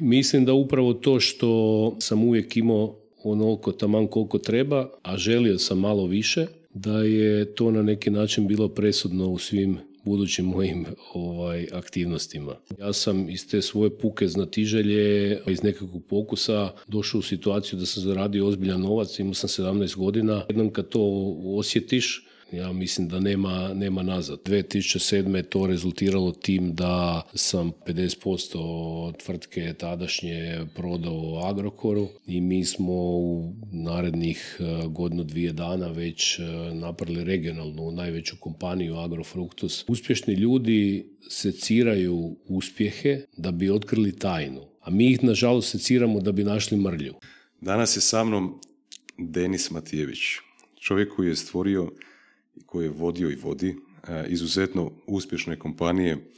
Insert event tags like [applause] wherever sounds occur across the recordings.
Mislim da upravo to što sam uvijek imao onoliko taman koliko treba, a želio sam malo više, da je to na neki način bilo presudno u svim budućim mojim ovaj, aktivnostima. Ja sam iz te svoje puke znatiželje, iz nekakvog pokusa došao u situaciju da sam zaradio ozbiljan novac, imao sam 17 godina. Jednom kad to osjetiš, ja mislim da nema, nema nazad. 2007. je to rezultiralo tim da sam 50% tvrtke tadašnje prodao Agrokoru i mi smo u narednih e, godinu dvije dana već e, napravili regionalnu najveću kompaniju Agrofructus. Uspješni ljudi seciraju uspjehe da bi otkrili tajnu, a mi ih nažalost seciramo da bi našli mrlju. Danas je sa mnom Denis Matijević, čovjek koji je stvorio koji je vodio i vodi e, izuzetno uspješne kompanije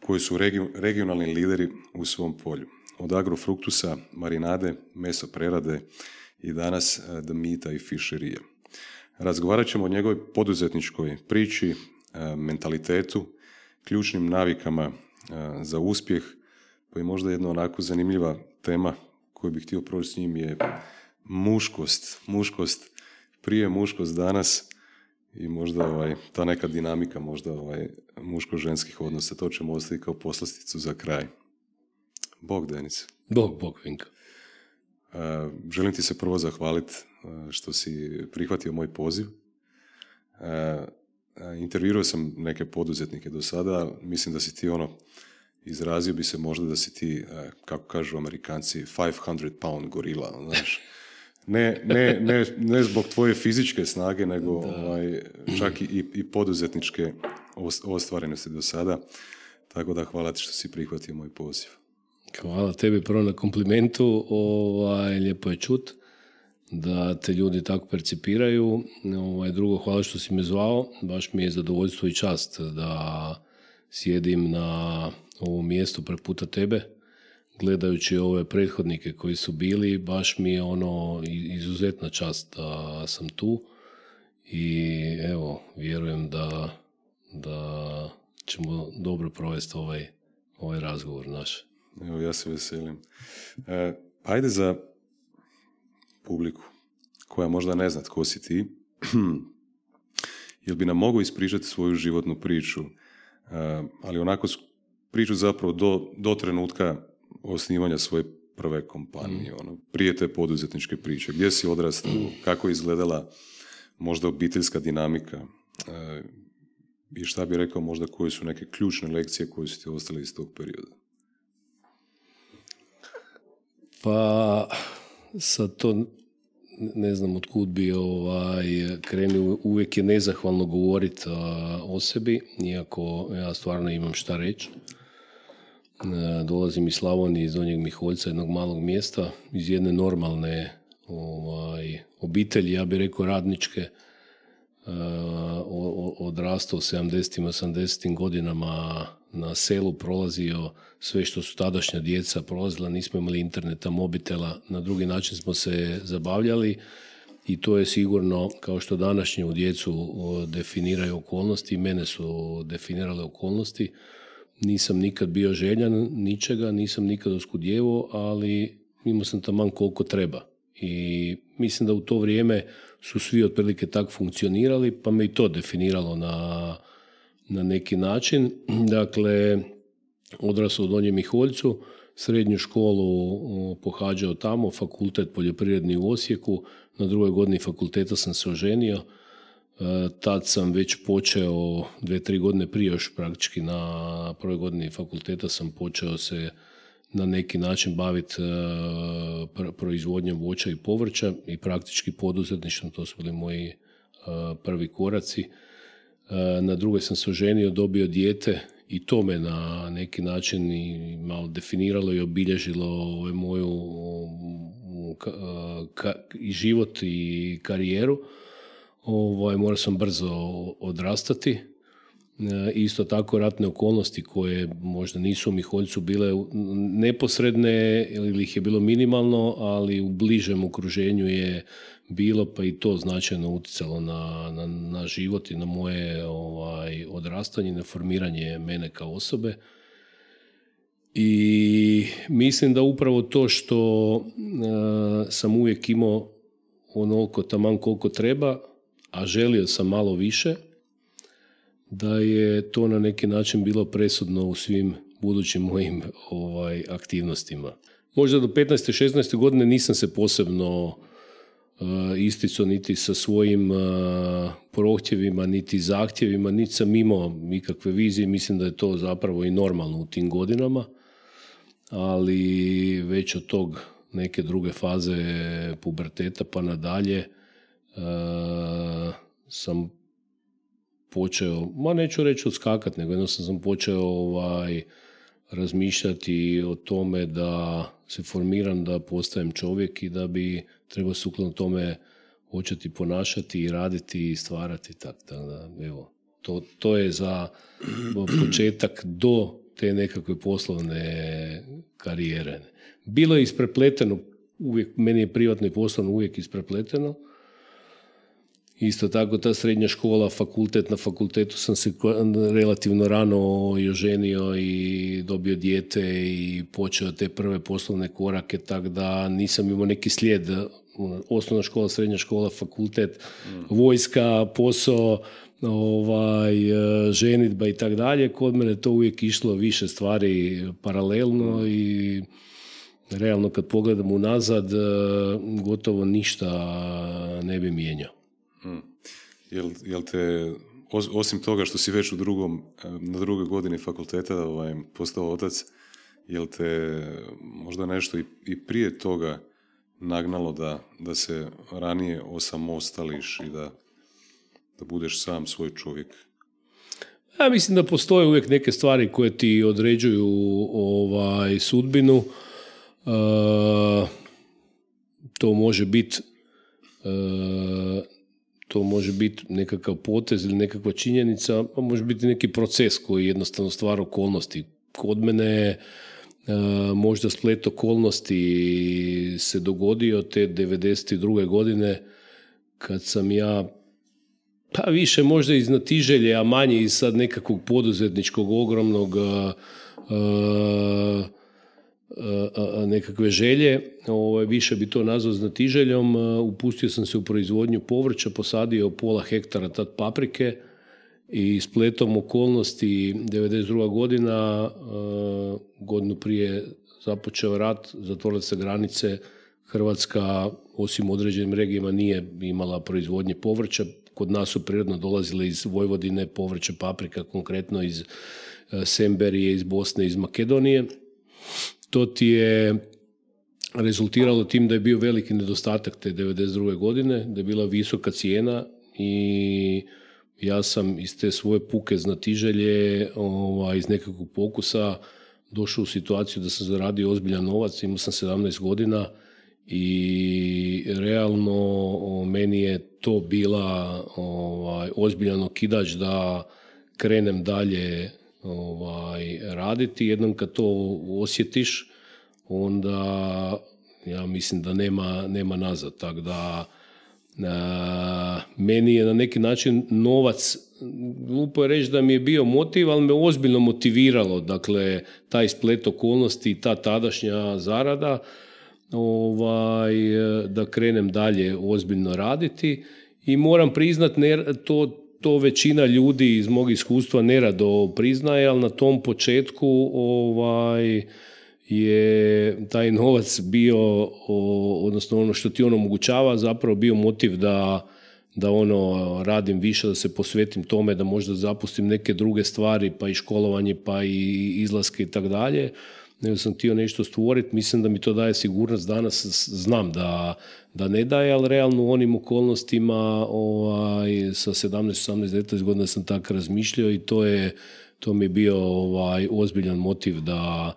koji su regionalni lideri u svom polju. Od agrofruktusa, marinade, meso prerade i danas e, Dmita i fišerije. Razgovarat ćemo o njegovoj poduzetničkoj priči, e, mentalitetu, ključnim navikama za uspjeh, pa je možda jedna onako zanimljiva tema koju bih htio proći s njim je muškost. Muškost prije, muškost danas i možda ovaj, ta neka dinamika možda ovaj, muško-ženskih odnosa, to ćemo ostaviti kao poslasticu za kraj. Bog, Denis. Bog, bog, Vinko. Uh, želim ti se prvo zahvaliti što si prihvatio moj poziv. Uh, intervjuirao sam neke poduzetnike do sada, mislim da si ti ono, izrazio bi se možda da si ti, kako kažu amerikanci, 500 pound gorila, znaš. [laughs] Ne, ne, ne, ne zbog tvoje fizičke snage, nego ovaj, čak i, i poduzetničke ostvarenosti do sada. Tako da hvala ti što si prihvatio moj poziv. Hvala tebi prvo na komplimentu. Ovaj, lijepo je čut da te ljudi tako percipiraju. Ovaj, drugo, hvala što si me zvao. Baš mi je zadovoljstvo i čast da sjedim na ovom mjestu preputa tebe gledajući ove prethodnike koji su bili, baš mi je ono izuzetna čast da sam tu i evo, vjerujem da, da ćemo dobro provesti ovaj, ovaj razgovor naš. Evo, ja se veselim. E, ajde za publiku koja možda ne zna tko si ti, [clears throat] jel bi nam mogao ispričati svoju životnu priču, e, ali onako priču zapravo do, do trenutka osnivanja svoje prve kompanije, mm. ono, prije te poduzetničke priče, gdje si odrastao, mm. kako je izgledala možda obiteljska dinamika e, i šta bi rekao možda koje su neke ključne lekcije koje su ti ostale iz tog perioda? Pa sad to ne znam od kud bi ovaj, krenio, uvijek je nezahvalno govoriti o sebi, iako ja stvarno imam šta reći. E, dolazim iz Slavonije, iz Donjeg Miholjca, jednog malog mjesta, iz jedne normalne ovaj, obitelji, ja bih rekao radničke, e, odrastao u 70. 80. godinama na selu prolazio sve što su tadašnja djeca prolazila, nismo imali interneta, mobitela, na drugi način smo se zabavljali i to je sigurno, kao što današnju djecu definiraju okolnosti, mene su definirale okolnosti, nisam nikad bio željan ničega, nisam nikad oskudjevo, ali imao sam taman koliko treba. I mislim da u to vrijeme su svi otprilike tako funkcionirali, pa me i to definiralo na, na neki način. [clears throat] Dakle, odrasao u Donjem Miholjcu, srednju školu pohađao tamo, fakultet poljoprivredni u Osijeku, na drugoj godini fakulteta sam se oženio, tad sam već počeo, dve, tri godine prije još praktički na prvoj godini fakulteta sam počeo se na neki način baviti e, proizvodnjom voća i povrća i praktički poduzetništvom, to su bili moji e, prvi koraci. Na drugoj sam se oženio, dobio dijete i to me na neki način i malo definiralo i obilježilo ovaj moju i život i karijeru ovaj, morao sam brzo odrastati. E, isto tako ratne okolnosti koje možda nisu u Miholjcu bile neposredne ili ih je bilo minimalno, ali u bližem okruženju je bilo pa i to značajno utjecalo na, na, na život i na moje ovaj, odrastanje, na formiranje mene kao osobe. I mislim da upravo to što sam uvijek imao onoliko taman koliko treba, a želio sam malo više, da je to na neki način bilo presudno u svim budućim mojim ovaj, aktivnostima. Možda do 15. 16. godine nisam se posebno uh, isticao niti sa svojim uh, prohtjevima, niti zahtjevima, niti sam imao nikakve vizije. Mislim da je to zapravo i normalno u tim godinama, ali već od tog neke druge faze puberteta pa nadalje sam počeo, ma neću reći odskakat, nego jednostavno sam počeo ovaj, razmišljati o tome da se formiram, da postajem čovjek i da bi trebao sukladno tome početi ponašati i raditi i stvarati. Tako da, evo, to, to je za [clears throat] početak do te nekakve poslovne karijere. Bilo je isprepleteno, uvijek, meni je privatno i poslovno uvijek isprepleteno, Isto tako ta srednja škola, fakultet, na fakultetu sam se relativno rano i oženio i dobio dijete i počeo te prve poslovne korake, tako da nisam imao neki slijed osnovna škola, srednja škola, fakultet, vojska, posao, ovaj, ženitba i tako dalje. Kod mene to uvijek išlo više stvari paralelno i realno kad pogledam unazad gotovo ništa ne bi mijenjao. Hmm. Jel, jel te, osim toga što si već u drugom, na drugoj godini fakulteta ovaj, postao otac, jel te možda nešto i, i prije toga nagnalo da, da se ranije osamostališ i da, da budeš sam svoj čovjek? Ja mislim da postoje uvijek neke stvari koje ti određuju ovaj sudbinu. Uh, to može biti uh, to može biti nekakav potez ili nekakva činjenica, a može biti neki proces koji je jednostavno stvar okolnosti. Kod mene e, možda splet okolnosti se dogodio te 92. godine kad sam ja pa više možda iz natiželje, a manje iz sad nekakvog poduzetničkog ogromnog uh, nekakve želje, ovaj, više bi to nazvao znatiželjom, upustio sam se u proizvodnju povrća, posadio pola hektara tad paprike i spletom okolnosti 92. godina, godinu prije započeo rat, zatvorile se granice, Hrvatska osim određenim regijama nije imala proizvodnje povrća, kod nas su prirodno dolazile iz Vojvodine povrće paprika, konkretno iz Semberije, iz Bosne, iz Makedonije to ti je rezultiralo tim da je bio veliki nedostatak te 92. godine, da je bila visoka cijena i ja sam iz te svoje puke znatiželje, ovaj, iz nekakvog pokusa došao u situaciju da sam zaradio ozbiljan novac, imao sam 17 godina i realno meni je to bila ovaj, ozbiljan okidač da krenem dalje ovaj, raditi. Jednom kad to osjetiš, onda ja mislim da nema, nema nazad. Tako da meni je na neki način novac, glupo je reći da mi je bio motiv, ali me ozbiljno motiviralo. Dakle, taj splet okolnosti i ta tadašnja zarada ovaj, da krenem dalje ozbiljno raditi i moram priznat to to većina ljudi iz mog iskustva nerado priznaje, ali na tom početku ovaj, je taj novac bio, odnosno ono što ti on omogućava, zapravo bio motiv da, da ono radim više, da se posvetim tome, da možda zapustim neke druge stvari, pa i školovanje, pa i izlaske i tako dalje nego sam htio nešto stvoriti. Mislim da mi to daje sigurnost danas. Znam da, da ne daje, ali realno u onim okolnostima ovaj, sa 17, 18, 19 godina sam tako razmišljao i to je to mi je bio ovaj, ozbiljan motiv da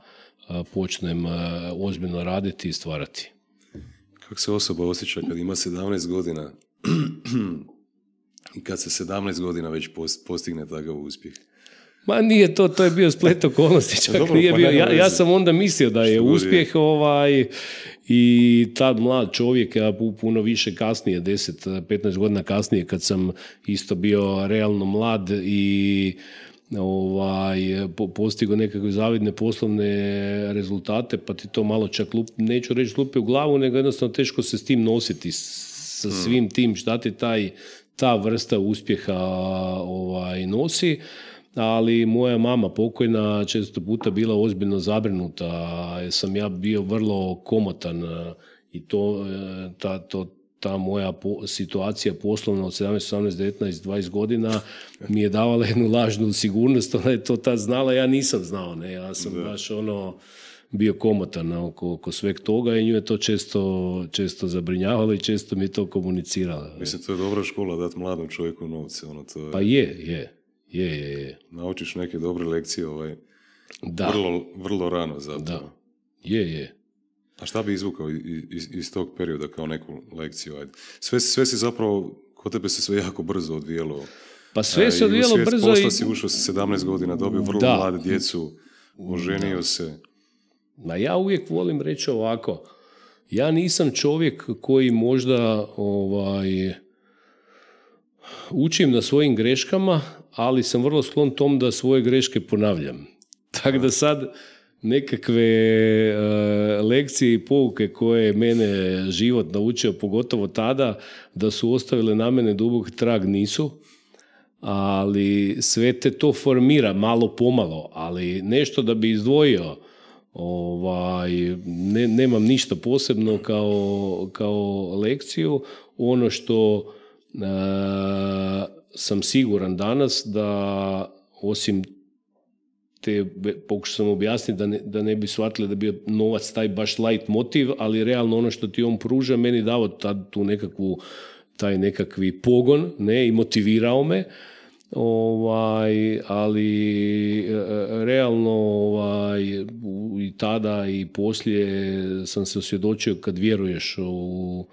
počnem ozbiljno raditi i stvarati. Kako se osoba osjeća kad ima 17 godina [clears throat] i kad se 17 godina već postigne takav uspjeh? Ma nije to, to je bio splet okolnosti, čak Dobro, nije pa bio. Ja, ja, sam onda mislio da je uspjeh ovaj i tad mlad čovjek, ja puno više kasnije, 10-15 godina kasnije kad sam isto bio realno mlad i ovaj, postigao nekakve zavidne poslovne rezultate, pa ti to malo čak, lup, neću reći lupi u glavu, nego jednostavno teško se s tim nositi, sa hmm. svim tim šta ti taj, ta vrsta uspjeha ovaj, nosi ali moja mama pokojna često puta bila ozbiljno zabrinuta, sam ja bio vrlo komotan e, i to, e, ta, to, ta moja situacija poslovna od 17, 18, 19, 20 godina mi je davala jednu lažnu sigurnost, ona je to tad znala, ja nisam znao, ne, ja sam baš ono bio komotan oko, oko sveg toga i nju je to često, često zabrinjavalo i često mi je to komunicirala. Mislim, to je dobra škola dati mladom čovjeku novce. Ono, to je... Pa je, je. Je, je, je. Naučiš neke dobre lekcije ovaj, da. Vrlo, vrlo rano zapravo. Da. Je, je. A šta bi izvukao iz, iz tog perioda kao neku lekciju? Ajde. Sve, sve si zapravo, kod tebe se sve jako brzo odvijelo. Pa sve se odvijelo brzo. Posla i... si ušao sa 17 godina, dobio vrlo da. mlade djecu, oženio se. Ma ja uvijek volim reći ovako. Ja nisam čovjek koji možda ovaj, učim na svojim greškama, ali sam vrlo sklon tom da svoje greške ponavljam. Tako da sad nekakve e, lekcije i pouke koje mene život naučio, pogotovo tada, da su ostavile na mene dubog trag nisu, ali sve te to formira malo pomalo, ali nešto da bi izdvojio, ovaj, ne, nemam ništa posebno kao, kao lekciju, ono što e, sam siguran danas da osim te, pokušao sam objasniti da ne, da ne bi shvatili da bi novac taj baš light motiv, ali realno ono što ti on pruža meni dao tad tu nekakvu taj nekakvi pogon ne, i motivirao me. Ovaj, ali e, realno ovaj, i tada i poslije sam se osvjedočio kad vjeruješ u,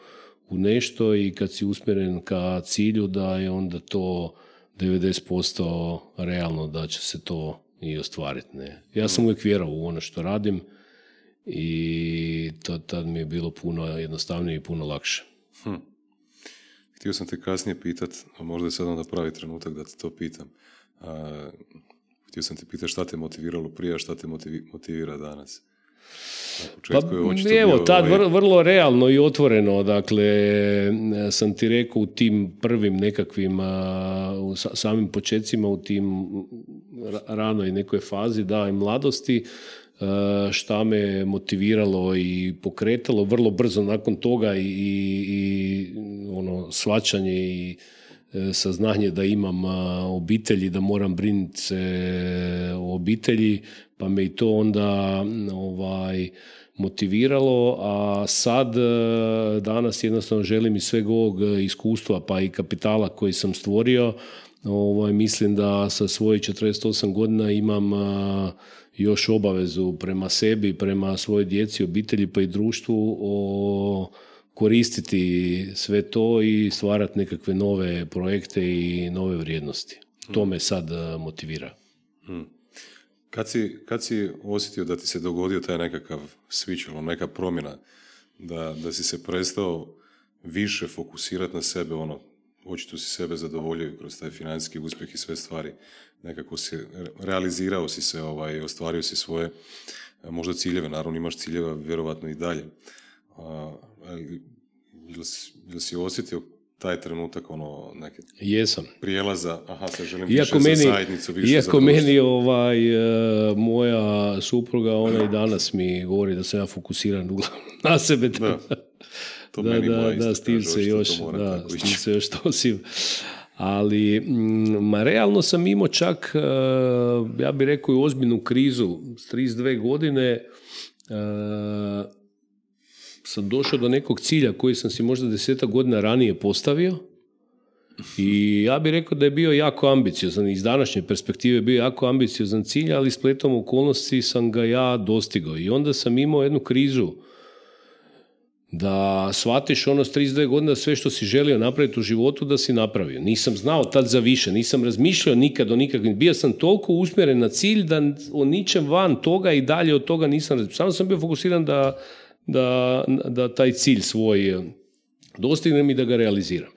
u nešto i kad si usmjeren ka cilju da je onda to 90% realno da će se to i ostvariti. Ne? Ja sam uvijek vjerao u ono što radim i to, tad mi je bilo puno jednostavnije i puno lakše. Hm. Htio sam te kasnije pitat, a možda je sad onda pravi trenutak da te to pitam. htio sam te pitati šta te motiviralo prije, a šta te motivira danas pa, evo, tad ovaj- vrlo realno i otvoreno, dakle, sam ti rekao u tim prvim nekakvim u samim počecima, u tim ranoj nekoj fazi, da, i mladosti, šta me motiviralo i pokretalo vrlo brzo nakon toga i, i ono svačanje i e, saznanje da imam obitelji, da moram brinuti se o obitelji, pa me i to onda ovaj, motiviralo, a sad e, danas jednostavno želim iz sveg ovog iskustva pa i kapitala koji sam stvorio, ovaj, mislim da sa svojih 48 godina imam e, još obavezu prema sebi, prema svojoj djeci, obitelji pa i društvu o koristiti sve to i stvarati nekakve nove projekte i nove vrijednosti. To me sad e, motivira. Hmm. Kad si, kad si osjetio da ti se dogodio taj nekakav switch, ono, neka promjena, da, da si se prestao više fokusirati na sebe, ono, očito si sebe zadovoljio kroz taj financijski uspjeh i sve stvari, nekako si, realizirao si se, ovaj, ostvario si svoje, možda ciljeve, naravno imaš ciljeva vjerovatno i dalje. A, ali, ili si osjetio taj trenutak ono neke Jesam. prijelaza, aha, sad želim iako više meni, za zajednicu, više Iako meni ovaj, e, moja supruga, ona i danas mi govori da sam ja fokusiran uglavnom [laughs] na sebe. Da, to da, meni da, da, s tim se još, da, s tim se još tosim. Ali, mm, ma realno sam imao čak, e, ja bih rekao, i ozbiljnu krizu s 32 godine, e, sam došao do nekog cilja koji sam si možda deseta godina ranije postavio i ja bih rekao da je bio jako ambiciozan, iz današnje perspektive bio jako ambiciozan cilj, ali spletom okolnosti sam ga ja dostigao i onda sam imao jednu krizu da shvatiš ono s 32 godine sve što si želio napraviti u životu da si napravio. Nisam znao tad za više, nisam razmišljao nikad o nikakvim. Bio sam toliko usmjeren na cilj da o ničem van toga i dalje od toga nisam razmišljao. Samo sam bio fokusiran da, da, da taj cilj svoj eh, dostignem i da ga realiziram.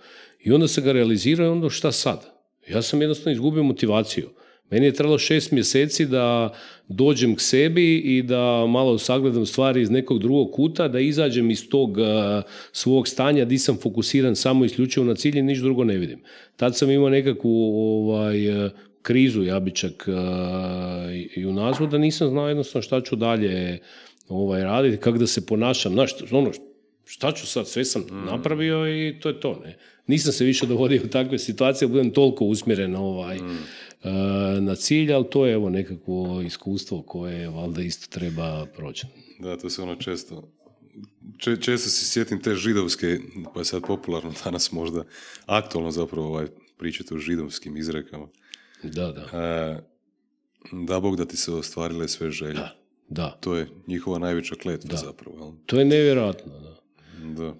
I onda se ga realizira i onda šta sad? Ja sam jednostavno izgubio motivaciju. Meni je trebalo šest mjeseci da dođem k sebi i da malo sagledam stvari iz nekog drugog kuta, da izađem iz tog uh, svog stanja di sam fokusiran samo isključivo na cilj i niš drugo ne vidim. Tad sam imao nekakvu ovaj, uh, krizu, ja bi čak uh, i u nazvu, da nisam znao jednostavno šta ću dalje ovaj, raditi, kako da se ponašam. Znaš, ono, šta ću sad, sve sam mm. napravio i to je to. Ne? Nisam se više dovodio u takve situacije, budem toliko usmjeren ovaj, mm. na cilj, ali to je evo nekakvo iskustvo koje valjda isto treba proći. Da, to se ono često često se sjetim te židovske, pa je sad popularno [laughs] danas možda aktualno zapravo ovaj, pričati o židovskim izrekama. Da, da. E, da Bog da ti se ostvarile sve želje. Da, da. To je njihova najveća kletva zapravo. Jel? To je nevjerojatno, da. Da.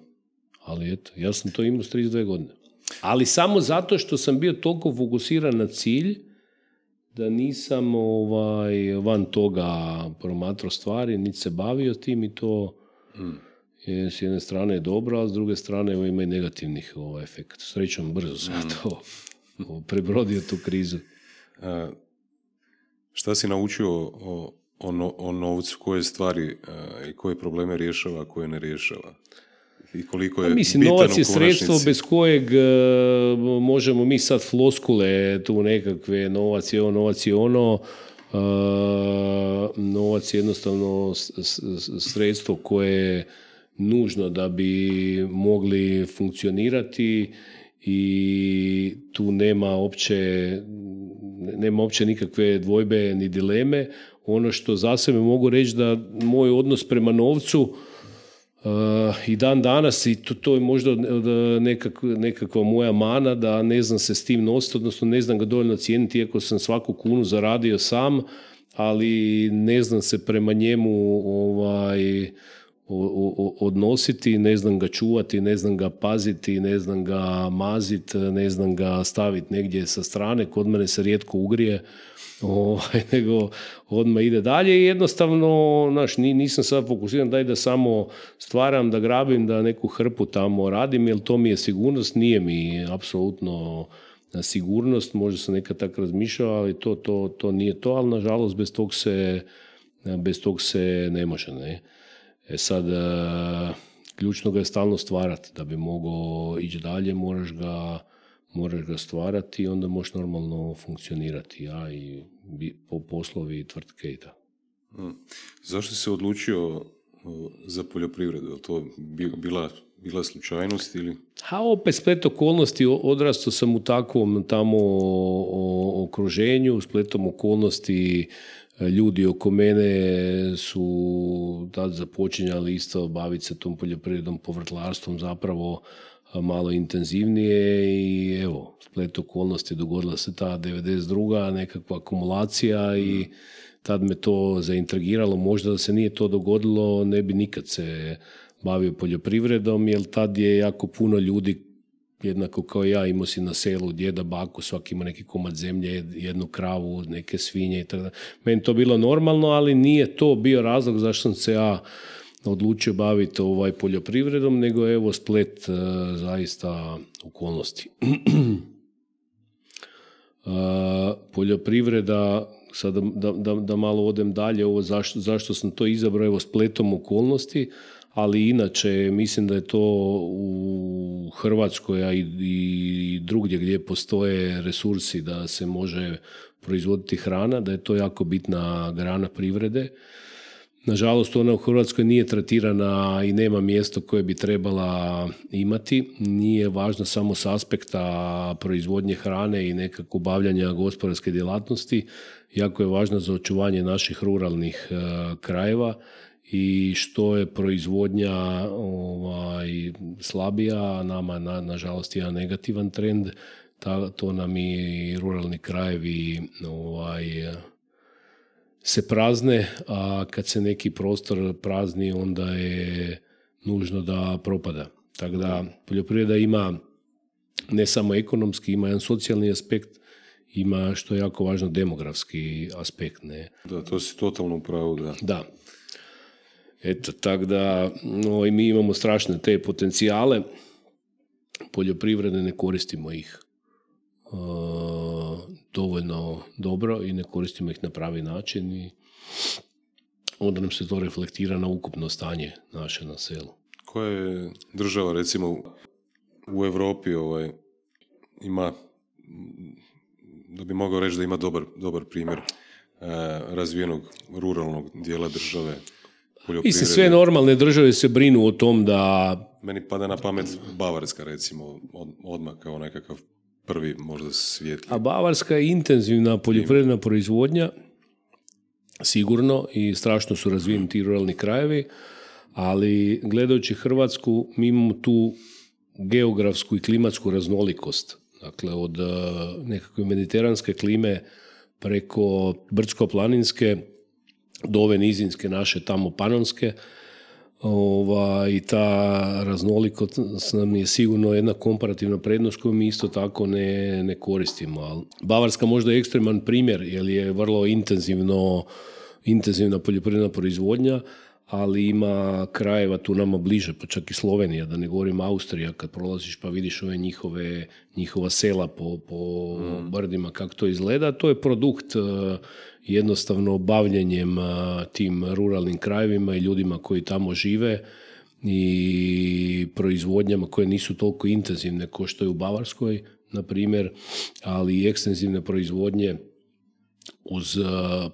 Ali eto, ja sam to imao s 32 godine. Ali samo zato što sam bio toliko fokusiran na cilj, da nisam ovaj, van toga promatrao stvari, niti se bavio tim i to mm. je s jedne strane je dobro, a s druge strane ima i negativnih ovaj, efekta. Srećom, brzo sam mm. to [laughs] prebrodio tu krizu. A, šta si naučio o, o, o novcu, koje stvari i koje probleme rješava, a koje ne rješava? I koliko je Mislim, novac je sredstvo bez kojeg uh, možemo mi sad floskule tu nekakve, novac je ono, novac je ono, uh, novac je jednostavno sredstvo koje je nužno da bi mogli funkcionirati i tu nema opće nema uopće nikakve dvojbe ni dileme. Ono što za sebe mogu reći da moj odnos prema novcu Uh, i dan danas i to, to je možda nekak, nekakva moja mana da ne znam se s tim nositi, odnosno ne znam ga dovoljno cijeniti iako sam svaku kunu zaradio sam, ali ne znam se prema njemu ovaj, odnositi, ne znam ga čuvati, ne znam ga paziti, ne znam ga maziti, ne znam ga staviti negdje sa strane, kod mene se rijetko ugrije, ovaj, [laughs] nego odmah ide dalje i jednostavno, znaš, nisam sad fokusiran daj da samo stvaram, da grabim, da neku hrpu tamo radim, jer to mi je sigurnost, nije mi apsolutno sigurnost, možda sam nekad tako razmišljao, ali to, to, to nije to, ali nažalost bez tog se, bez tog se ne može, ne. E sad, e, ključno ga je stalno stvarati. Da bi mogao ići dalje, moraš ga, moraš ga stvarati i onda možeš normalno funkcionirati. Ja i po poslovi i tvrtke i tako. Hmm. Zašto se odlučio za poljoprivredu? Je to bila, bila slučajnost ili? Ha, opet splet okolnosti, odrastao sam u takvom tamo okruženju, spletom okolnosti ljudi oko mene su tad započinjali isto baviti se tom poljoprivredom, povrtlarstvom zapravo malo intenzivnije i evo, splet okolnosti dogodila se ta 92. nekakva akumulacija i tad me to zaintrigiralo. Možda da se nije to dogodilo, ne bi nikad se bavio poljoprivredom, jer tad je jako puno ljudi jednako kao ja, imao si na selu djeda, baku, svaki ima neki komad zemlje, jednu kravu, neke svinje i tako Meni to bilo normalno, ali nije to bio razlog zašto sam se ja odlučio baviti ovaj poljoprivredom, nego evo splet uh, zaista okolnosti. uh, [clears throat] poljoprivreda, sad da, da, da, malo odem dalje, ovo zašto, zašto sam to izabrao, evo spletom okolnosti, ali inače mislim da je to u Hrvatskoj, a i, i drugdje gdje postoje resursi da se može proizvoditi hrana, da je to jako bitna grana privrede. Nažalost, ona u Hrvatskoj nije tretirana i nema mjesto koje bi trebala imati. Nije važno samo s aspekta proizvodnje hrane i nekako bavljanja gospodarske djelatnosti. Jako je važno za očuvanje naših ruralnih uh, krajeva i što je proizvodnja ovaj, slabija, nama na, nažalost jedan negativan trend, ta, to nam i ruralni krajevi ovaj, se prazne, a kad se neki prostor prazni, onda je nužno da propada. Tako da poljoprivreda ima ne samo ekonomski, ima jedan socijalni aspekt, ima što je jako važno demografski aspekt. Ne? Da, to si totalno pravo, da. Da. Eto, tako da no, i mi imamo strašne te potencijale, poljoprivrede ne koristimo ih. Dovoljno dobro i ne koristimo ih na pravi način i onda nam se to reflektira na ukupno stanje naše na selu. Koja je država recimo u Europi ovaj, ima da bi mogao reći da ima dobar, dobar primjer e, razvijenog ruralnog dijela države i se sve normalne države se brinu o tom da... Meni pada na pamet Bavarska, recimo, odmah kao nekakav prvi možda svijet. A Bavarska je intenzivna poljoprivredna proizvodnja, sigurno, i strašno su razvijeni ti ruralni krajevi, ali gledajući Hrvatsku, mi imamo tu geografsku i klimatsku raznolikost. Dakle, od eh, nekakve mediteranske klime preko brdsko-planinske, do ove nizinske naše tamo panonske ova, i ta raznolikost nam je sigurno jedna komparativna prednost koju mi isto tako ne, ne koristimo. Bavarska možda je ekstreman primjer jer je vrlo intenzivno intenzivna poljoprivredna proizvodnja, ali ima krajeva tu nama bliže, pa čak i Slovenija, da ne govorim Austrija, kad prolaziš pa vidiš ove njihove, njihova sela po, po mm. brdima, kako to izgleda, to je produkt jednostavno bavljenjem tim ruralnim krajevima i ljudima koji tamo žive i proizvodnjama koje nisu toliko intenzivne kao što je u Bavarskoj, na primjer, ali i ekstenzivne proizvodnje uz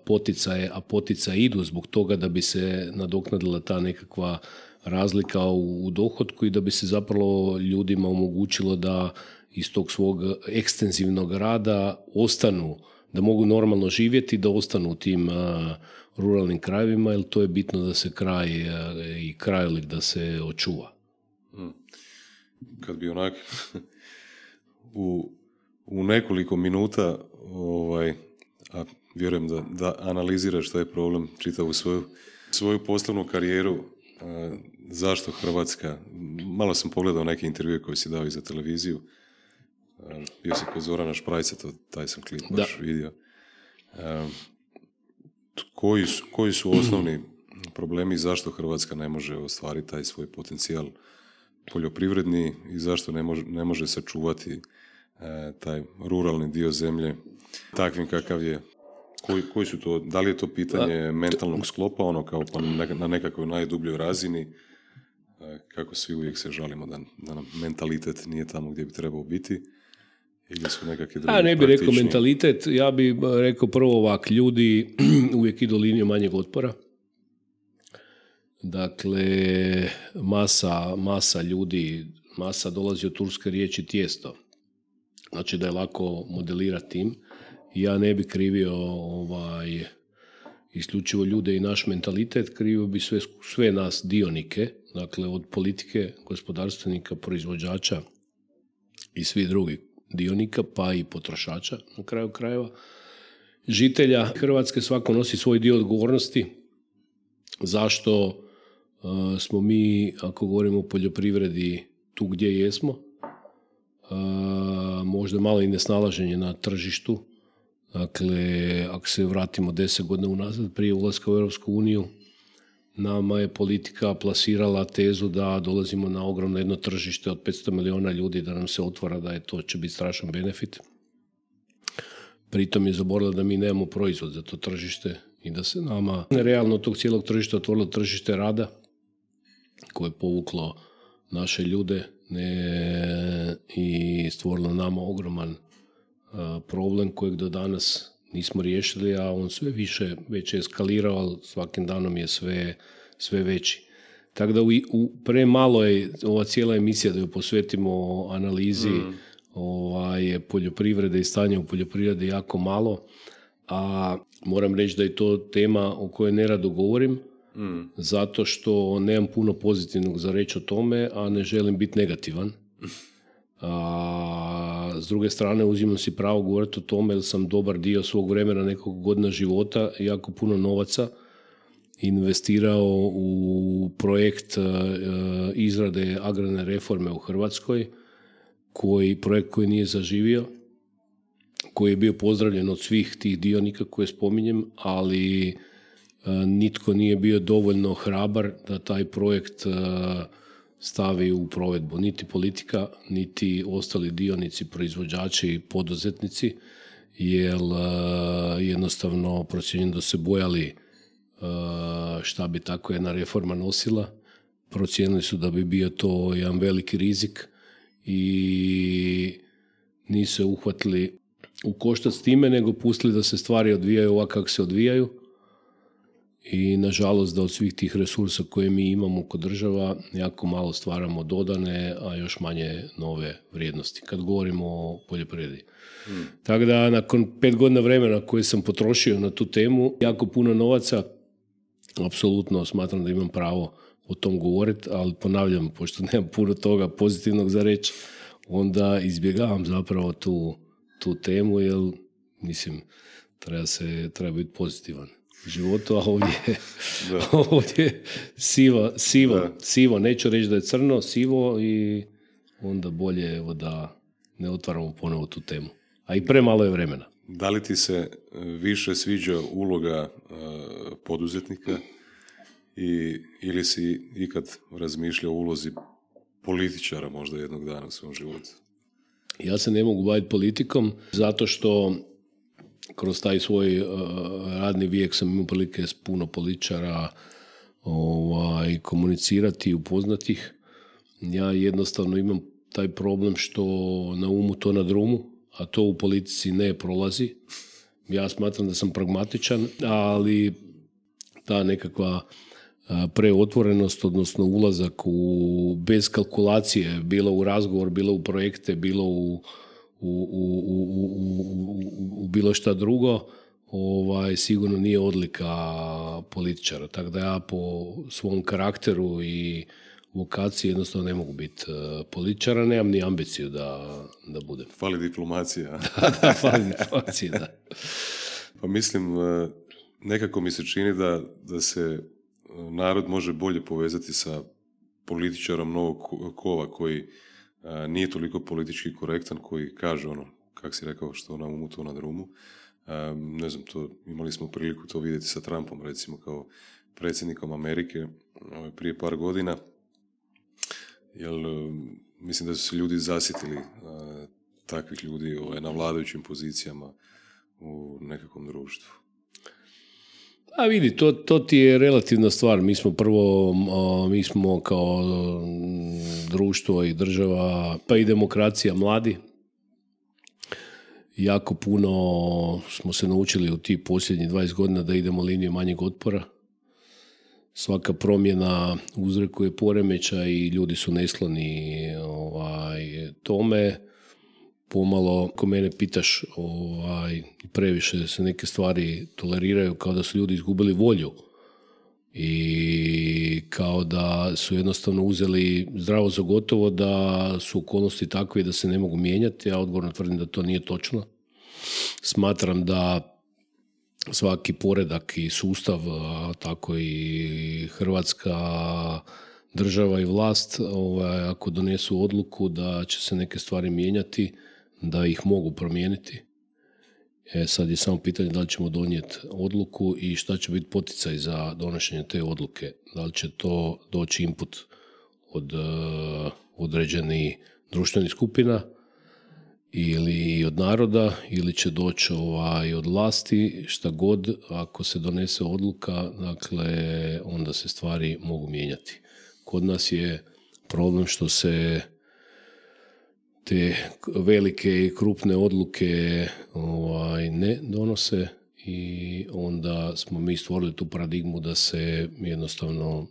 poticaje, a poticaje idu zbog toga da bi se nadoknadila ta nekakva razlika u dohodku i da bi se zapravo ljudima omogućilo da iz tog svog ekstenzivnog rada ostanu da mogu normalno živjeti, da ostanu u tim ruralnim krajevima, jer to je bitno da se kraj i krajolik da se očuva. Hmm. Kad bi onak [laughs] u, u nekoliko minuta ovaj, a vjerujem da, da analiziraš je problem čitavu svoju, svoju poslovnu karijeru zašto Hrvatska malo sam pogledao neke intervjue koje si dao i za televiziju bio si kod Zorana Šprajca, to, taj sam klip baš vidio. koji, su, koji su osnovni problemi zašto Hrvatska ne može ostvariti taj svoj potencijal poljoprivredni i zašto ne može, ne može sačuvati taj ruralni dio zemlje takvim kakav je koji, koji su to, da li je to pitanje mentalnog sklopa, ono kao pa na nekakvoj najdubljoj razini, e, kako svi uvijek se žalimo da, da nam mentalitet nije tamo gdje bi trebao biti, ili su nekakvi drugi Ja ne bih rekao mentalitet, ja bih rekao prvo ovak, ljudi [clears throat] uvijek idu liniju manjeg otpora. Dakle, masa, masa ljudi, masa dolazi od turske riječi tijesto. Znači da je lako modelirati tim. Ja ne bi krivio ovaj, isključivo ljude i naš mentalitet, krivio bi sve, sve nas dionike, dakle od politike, gospodarstvenika, proizvođača i svi drugi dionika, pa i potrošača na kraju krajeva. Žitelja Hrvatske svako nosi svoj dio odgovornosti. Zašto uh, smo mi, ako govorimo o poljoprivredi, tu gdje jesmo? Uh, možda malo i nesnalaženje na tržištu. Dakle, ako se vratimo deset godina unazad prije ulaska u Europsku uniju, nama je politika plasirala tezu da dolazimo na ogromno jedno tržište od 500 milijuna ljudi, da nam se otvara da je to će biti strašan benefit. Pritom je zaboravila da mi nemamo proizvod za to tržište i da se nama realno tog cijelog tržišta otvorilo tržište rada koje je povuklo naše ljude ne, i stvorilo nama ogroman problem kojeg do danas nismo riješili, a on sve više već je eskalirao, ali svakim danom je sve, sve veći. Tako da u, u premalo je ova cijela emisija da ju posvetimo analizi mm. ovaj, poljoprivrede i stanja u poljoprivredi jako malo, a moram reći da je to tema o kojoj nerado govorim, mm. zato što nemam puno pozitivnog za reći o tome, a ne želim biti negativan. [laughs] A, s druge strane uzimam si pravo govoriti o tome jer sam dobar dio svog vremena nekog godina života jako puno novaca investirao u projekt e, izrade agrarne reforme u Hrvatskoj, koji, projekt koji nije zaživio, koji je bio pozdravljen od svih tih dionika koje spominjem, ali e, nitko nije bio dovoljno hrabar da taj projekt e, stavi u provedbu. Niti politika, niti ostali dionici, proizvođači i poduzetnici. jer jednostavno procjenjujem da se bojali šta bi tako jedna reforma nosila. Procijenili su da bi bio to jedan veliki rizik i nisu se uhvatili u koštac s time, nego pustili da se stvari odvijaju ovako kako se odvijaju. I nažalost da od svih tih resursa koje mi imamo kod država jako malo stvaramo dodane, a još manje nove vrijednosti kad govorimo o poljoprivredi. Hmm. Tako da nakon pet godina vremena koje sam potrošio na tu temu, jako puno novaca, apsolutno smatram da imam pravo o tom govoriti, ali ponavljam, pošto nemam puno toga pozitivnog za reći, onda izbjegavam zapravo tu, tu temu, jer mislim, treba se, treba biti pozitivan životu, a ovdje, [laughs] ovdje sivo, sivo, sivo, neću reći da je crno, sivo i onda bolje evo da ne otvaramo ponovo tu temu. A i premalo je vremena. Da li ti se e, više sviđa uloga uh, poduzetnika i, ili si ikad razmišljao o ulozi političara možda jednog dana u svom životu? Ja se ne mogu baviti politikom zato što kroz taj svoj uh, radni vijek sam imao prilike s puno političara ovaj, komunicirati i upoznati ih. Ja jednostavno imam taj problem što na umu to na drumu, a to u politici ne prolazi. Ja smatram da sam pragmatičan, ali ta nekakva preotvorenost, odnosno ulazak u, bez kalkulacije, bilo u razgovor, bilo u projekte, bilo u, u, u, bilo šta drugo, ovaj, sigurno nije odlika političara. Tako da ja po svom karakteru i vokaciji jednostavno ne mogu biti političara, nemam ni ambiciju da, da budem. Fali diplomacija. [laughs] da, da, fali diplomacija, da. Pa mislim, nekako mi se čini da, da se narod može bolje povezati sa političarom novog kova koji nije toliko politički korektan, koji kaže ono, kak si rekao, što na umu, na drumu. ne znam, to, imali smo priliku to vidjeti sa Trumpom, recimo, kao predsjednikom Amerike prije par godina. Jer mislim da su se ljudi zasjetili takvih ljudi ovaj, na vladajućim pozicijama u nekakvom društvu. A vidi, to, to ti je relativna stvar. Mi smo prvo, mi smo kao društvo i država, pa i demokracija mladi. Jako puno smo se naučili u tih posljednjih 20 godina da idemo liniju manjeg otpora. Svaka promjena uzrekuje poremeća i ljudi su neslani ovaj, tome pomalo, ako mene pitaš, ovaj, previše se neke stvari toleriraju kao da su ljudi izgubili volju i kao da su jednostavno uzeli zdravo za gotovo da su okolnosti takve da se ne mogu mijenjati. Ja odgovorno tvrdim da to nije točno. Smatram da svaki poredak i sustav, tako i Hrvatska država i vlast, ovaj, ako donesu odluku da će se neke stvari mijenjati, da ih mogu promijeniti. E, sad je samo pitanje da li ćemo donijeti odluku i šta će biti poticaj za donošenje te odluke. Da li će to doći input od uh, određenih društvenih skupina ili od naroda ili će doći ovaj, od vlasti, šta god, ako se donese odluka, dakle, onda se stvari mogu mijenjati. Kod nas je problem što se te velike i krupne odluke ovaj, ne donose i onda smo mi stvorili tu paradigmu da se jednostavno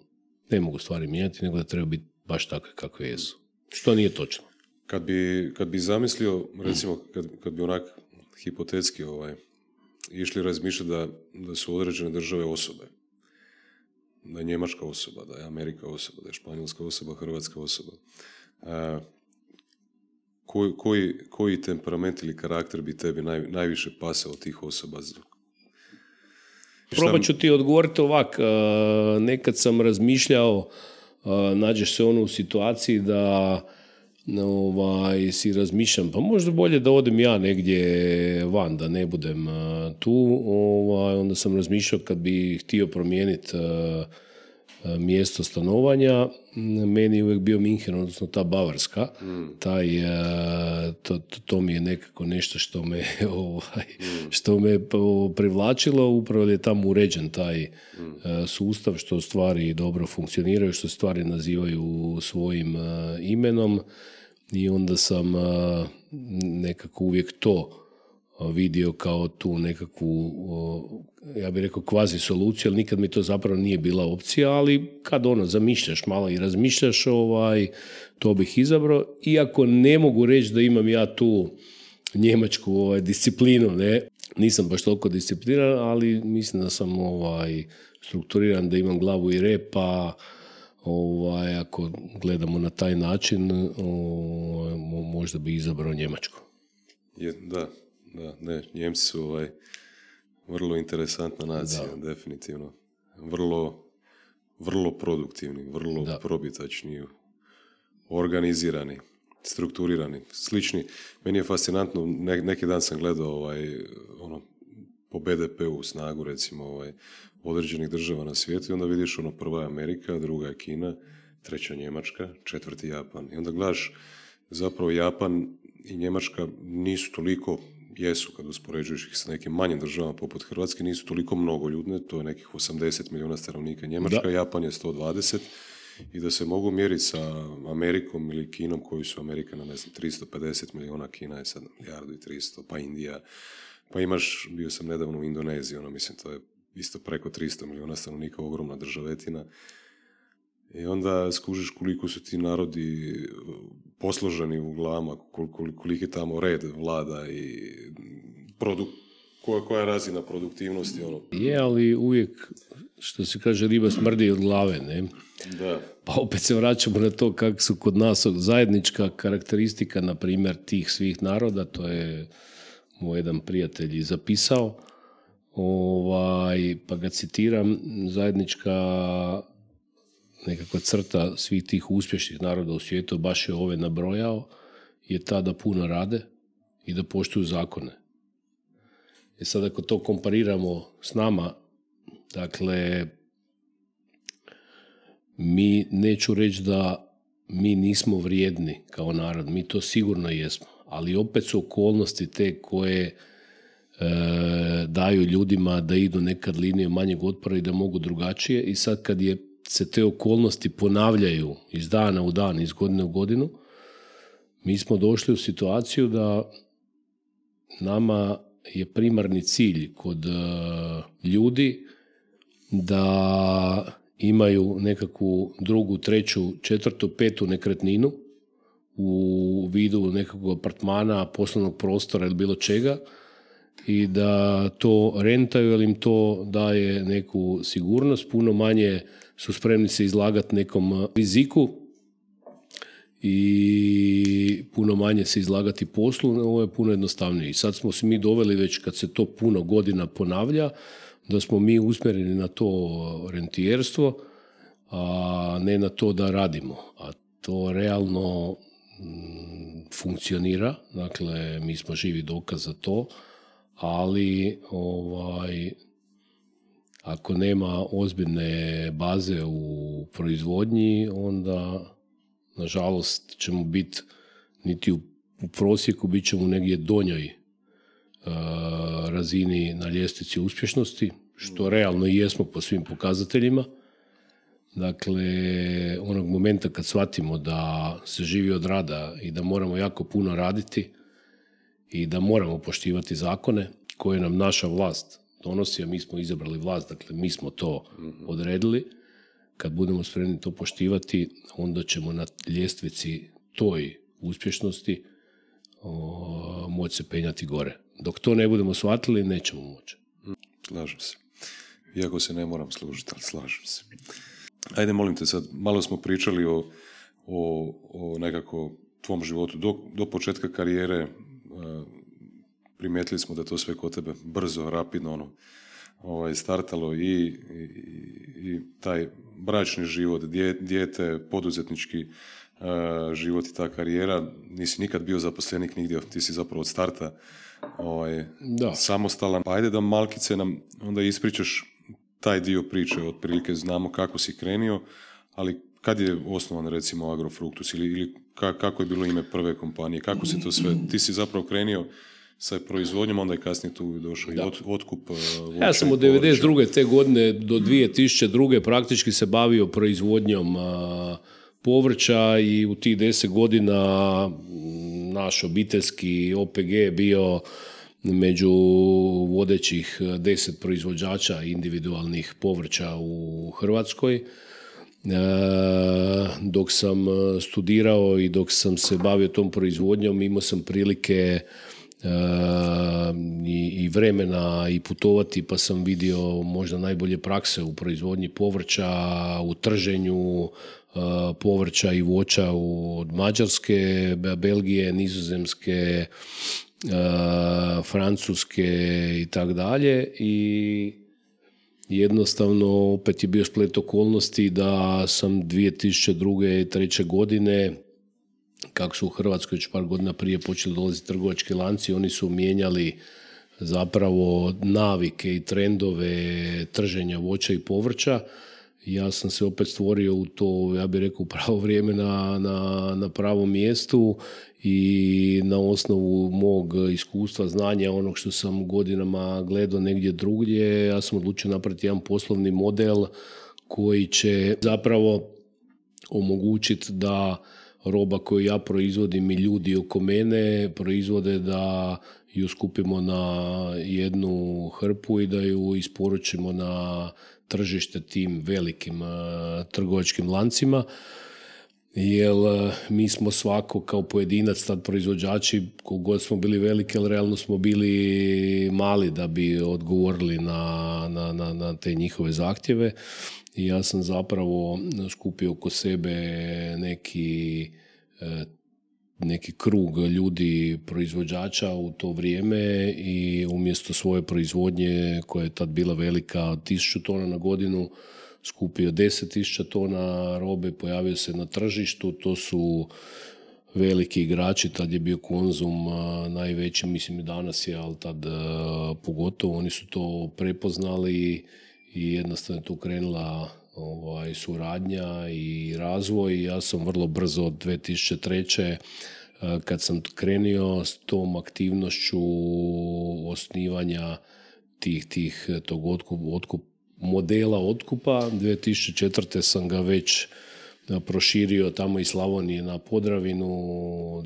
ne mogu stvari mijenjati, nego da treba biti baš takve kakve jesu. Što nije točno. Kad bi, kad bi zamislio, recimo, kad, kad bi onak hipotetski ovaj, išli razmišljati da, da su određene države osobe, da je Njemačka osoba, da je Amerika osoba, da je Španjolska osoba, Hrvatska osoba. Koji, koji, koji temperament ili karakter bi tebi naj, najviše pasao tih osoba? Probat ću ti odgovoriti ovak. E, nekad sam razmišljao, e, nađeš se ono u situaciji da ovaj, si razmišljam, pa možda bolje da odem ja negdje van, da ne budem e, tu. Ovaj, onda sam razmišljao kad bi htio promijeniti mjesto stanovanja, meni je uvijek bio Minhen, odnosno ta Bavarska. Taj, e, to, to, mi je nekako nešto što me, [laughs] ovaj, što me privlačilo, upravo je tamo uređen taj e, sustav, što stvari dobro funkcioniraju, što stvari nazivaju svojim imenom. I onda sam nekako uvijek to vidio kao tu nekakvu, ja bih rekao kvazi soluciju, ali nikad mi to zapravo nije bila opcija, ali kad ono zamišljaš malo i razmišljaš, ovaj, to bih izabrao, iako ne mogu reći da imam ja tu njemačku ovaj, disciplinu, ne, nisam baš toliko discipliniran, ali mislim da sam ovaj, strukturiran, da imam glavu i rep, pa ovaj, ako gledamo na taj način, ovaj, možda bi izabrao Njemačku. Je, da, da, ne, Njemci su ovaj, vrlo interesantna nacija, definitivno. Vrlo, vrlo produktivni, vrlo da. probitačni, organizirani, strukturirani, slični. Meni je fascinantno, neki dan sam gledao ovaj, ono, po BDP-u snagu recimo ovaj, određenih država na svijetu i onda vidiš ono prva je Amerika, druga je Kina, treća Njemačka, četvrti Japan. I onda gledaš zapravo Japan i Njemačka nisu toliko jesu kad uspoređuješ ih s nekim manjim državama poput Hrvatske, nisu toliko mnogo ljudne, to je nekih 80 milijuna stanovnika. Njemačka, Japan je 120 i da se mogu mjeriti sa Amerikom ili Kinom koji su Amerika na ne znam 350 milijuna, Kina je sad milijardu i 300, pa Indija, pa imaš, bio sam nedavno u Indoneziji, ono mislim to je isto preko 300 milijuna stanovnika, ogromna državetina. I onda skužiš koliko su ti narodi posloženi u glavama, koliki tamo red vlada i produk, koja, koja je razina produktivnosti. Ono. Je, ali uvijek, što se kaže, riba smrdi od glave, ne? Da. Pa opet se vraćamo na to kako su kod nas zajednička karakteristika, na primjer, tih svih naroda, to je moj jedan prijatelj zapisao, ovaj, pa ga citiram, zajednička nekakva crta svih tih uspješnih naroda u svijetu, baš je ove nabrojao, je ta da puno rade i da poštuju zakone. E sad ako to kompariramo s nama, dakle, mi neću reći da mi nismo vrijedni kao narod, mi to sigurno jesmo, ali opet su okolnosti te koje e, daju ljudima da idu nekad linije manjeg otpora i da mogu drugačije i sad kad je se te okolnosti ponavljaju iz dana u dan, iz godine u godinu, mi smo došli u situaciju da nama je primarni cilj kod e, ljudi da imaju nekakvu drugu, treću, četvrtu, petu nekretninu u vidu nekakvog apartmana, poslovnog prostora ili bilo čega i da to rentaju jer im to daje neku sigurnost, puno manje su spremni se izlagati nekom riziku i puno manje se izlagati poslu, ovo je puno jednostavnije. I sad smo se mi doveli već kad se to puno godina ponavlja, da smo mi usmjereni na to rentijerstvo, a ne na to da radimo. A to realno mm, funkcionira, dakle mi smo živi dokaz za to, ali ovaj, ako nema ozbiljne baze u proizvodnji, onda nažalost ćemo biti niti u, prosjeku, bit ćemo negdje donjoj e, razini na ljestvici uspješnosti, što realno i jesmo po svim pokazateljima. Dakle, onog momenta kad shvatimo da se živi od rada i da moramo jako puno raditi i da moramo poštivati zakone koje nam naša vlast donosi, a mi smo izabrali vlast, dakle mi smo to odredili. Kad budemo spremni to poštivati, onda ćemo na ljestvici toj uspješnosti moći se penjati gore. Dok to ne budemo shvatili, nećemo moći. Slažem se. Iako se ne moram služiti, ali slažem se. Ajde, molim te sad, malo smo pričali o, o, o nekako tvom životu. Do, do početka karijere primijetili smo da to sve kod tebe brzo, rapidno ono, ovaj, startalo i, i, i taj bračni život, dijete, poduzetnički uh, život i ta karijera. Nisi nikad bio zaposlenik nigdje, ti si zapravo od starta ovaj, da. samostalan. Pa ajde da malkice nam onda ispričaš taj dio priče, otprilike znamo kako si krenio, ali kad je osnovan recimo Agrofruktus ili, ili kako je bilo ime prve kompanije, kako se to sve, ti si zapravo krenio sa proizvodnjom, onda je kasnije tu došao i otkup. Uh, ja sam od 92. te godine do 2002. praktički se bavio proizvodnjom uh, povrća i u tih deset godina naš obiteljski OPG je bio među vodećih deset proizvođača individualnih povrća u Hrvatskoj. E, dok sam studirao i dok sam se bavio tom proizvodnjom, imao sam prilike i vremena i putovati pa sam vidio možda najbolje prakse u proizvodnji povrća, u trženju, povrća i voća od Mađarske, Belgije, Nizozemske, Francuske i tak dalje i jednostavno opet je bio splet okolnosti da sam 2002. i 2003. godine kako su u Hrvatskoj već par godina prije počeli dolaziti trgovački lanci, oni su mijenjali zapravo navike i trendove trženja voća i povrća. Ja sam se opet stvorio u to, ja bih rekao, pravo vrijeme na, na, na pravom mjestu i na osnovu mog iskustva, znanja, onog što sam godinama gledao negdje drugdje, ja sam odlučio napraviti jedan poslovni model koji će zapravo omogućiti da roba koju ja proizvodim i ljudi oko mene proizvode da ju skupimo na jednu hrpu i da ju isporučimo na tržište tim velikim trgovačkim lancima. Jer mi smo svako kao pojedinac tad proizvođači kogod smo bili veliki ali realno smo bili mali da bi odgovorili na, na, na, na te njihove zahtjeve i ja sam zapravo skupio oko sebe neki e, neki krug ljudi proizvođača u to vrijeme i umjesto svoje proizvodnje koja je tad bila velika 1000 tona na godinu skupio 10.000 tona robe, pojavio se na tržištu, to su veliki igrači, tad je bio konzum najveći, mislim i danas je, ali tad pogotovo oni su to prepoznali i jednostavno je tu krenula ovaj, suradnja i razvoj. Ja sam vrlo brzo od 2003. Eh, kad sam krenio s tom aktivnošću osnivanja tih, tih tog otkup, otkup, modela otkupa, 2004. sam ga već proširio tamo iz Slavonije na Podravinu,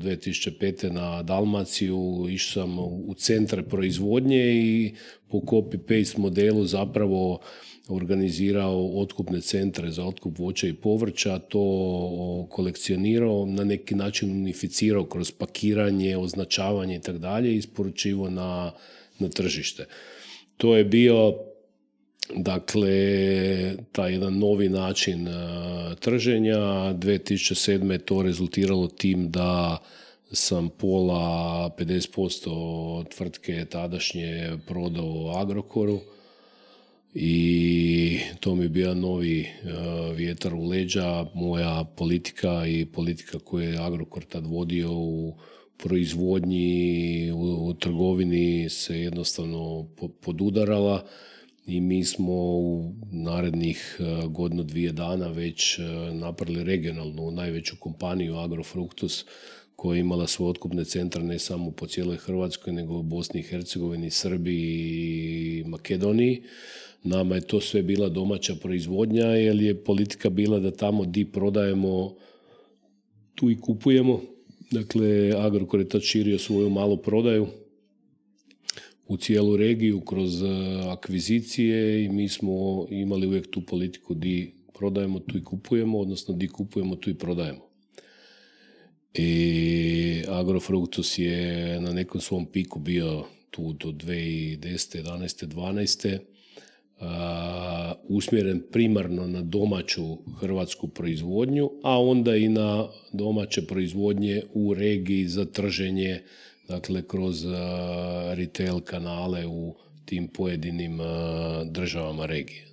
2005. na Dalmaciju, išao sam u centre proizvodnje i po copy-paste modelu zapravo organizirao otkupne centre za otkup voća i povrća, to kolekcionirao, na neki način unificirao kroz pakiranje, označavanje i tako dalje isporučivo na, na tržište. To je bio dakle taj jedan novi način trženja. 2007. je to rezultiralo tim da sam pola 50% tvrtke tadašnje prodao Agrokoru i to mi je bio novi e, vjetar u leđa. Moja politika i politika koju je Agrokor tad vodio u proizvodnji, u, trgovini se jednostavno podudarala i mi smo u narednih e, godinu dvije dana već e, napravili regionalnu najveću kompaniju Agrofruktus koja je imala svoje otkupne centre ne samo po cijeloj Hrvatskoj nego u Bosni i Hercegovini, Srbiji i Makedoniji. Nama je to sve bila domaća proizvodnja jer je politika bila da tamo di prodajemo tu i kupujemo. Dakle, Agrokor je tad širio svoju malu prodaju u cijelu regiju kroz e, akvizicije i mi smo imali uvijek tu politiku di prodajemo, tu i kupujemo, odnosno di kupujemo, tu i prodajemo. I Agrofructus je na nekom svom piku bio tu do 2010. 11. 12 usmjeren primarno na domaću hrvatsku proizvodnju, a onda i na domaće proizvodnje u regiji za trženje, dakle kroz retail kanale u tim pojedinim državama regije.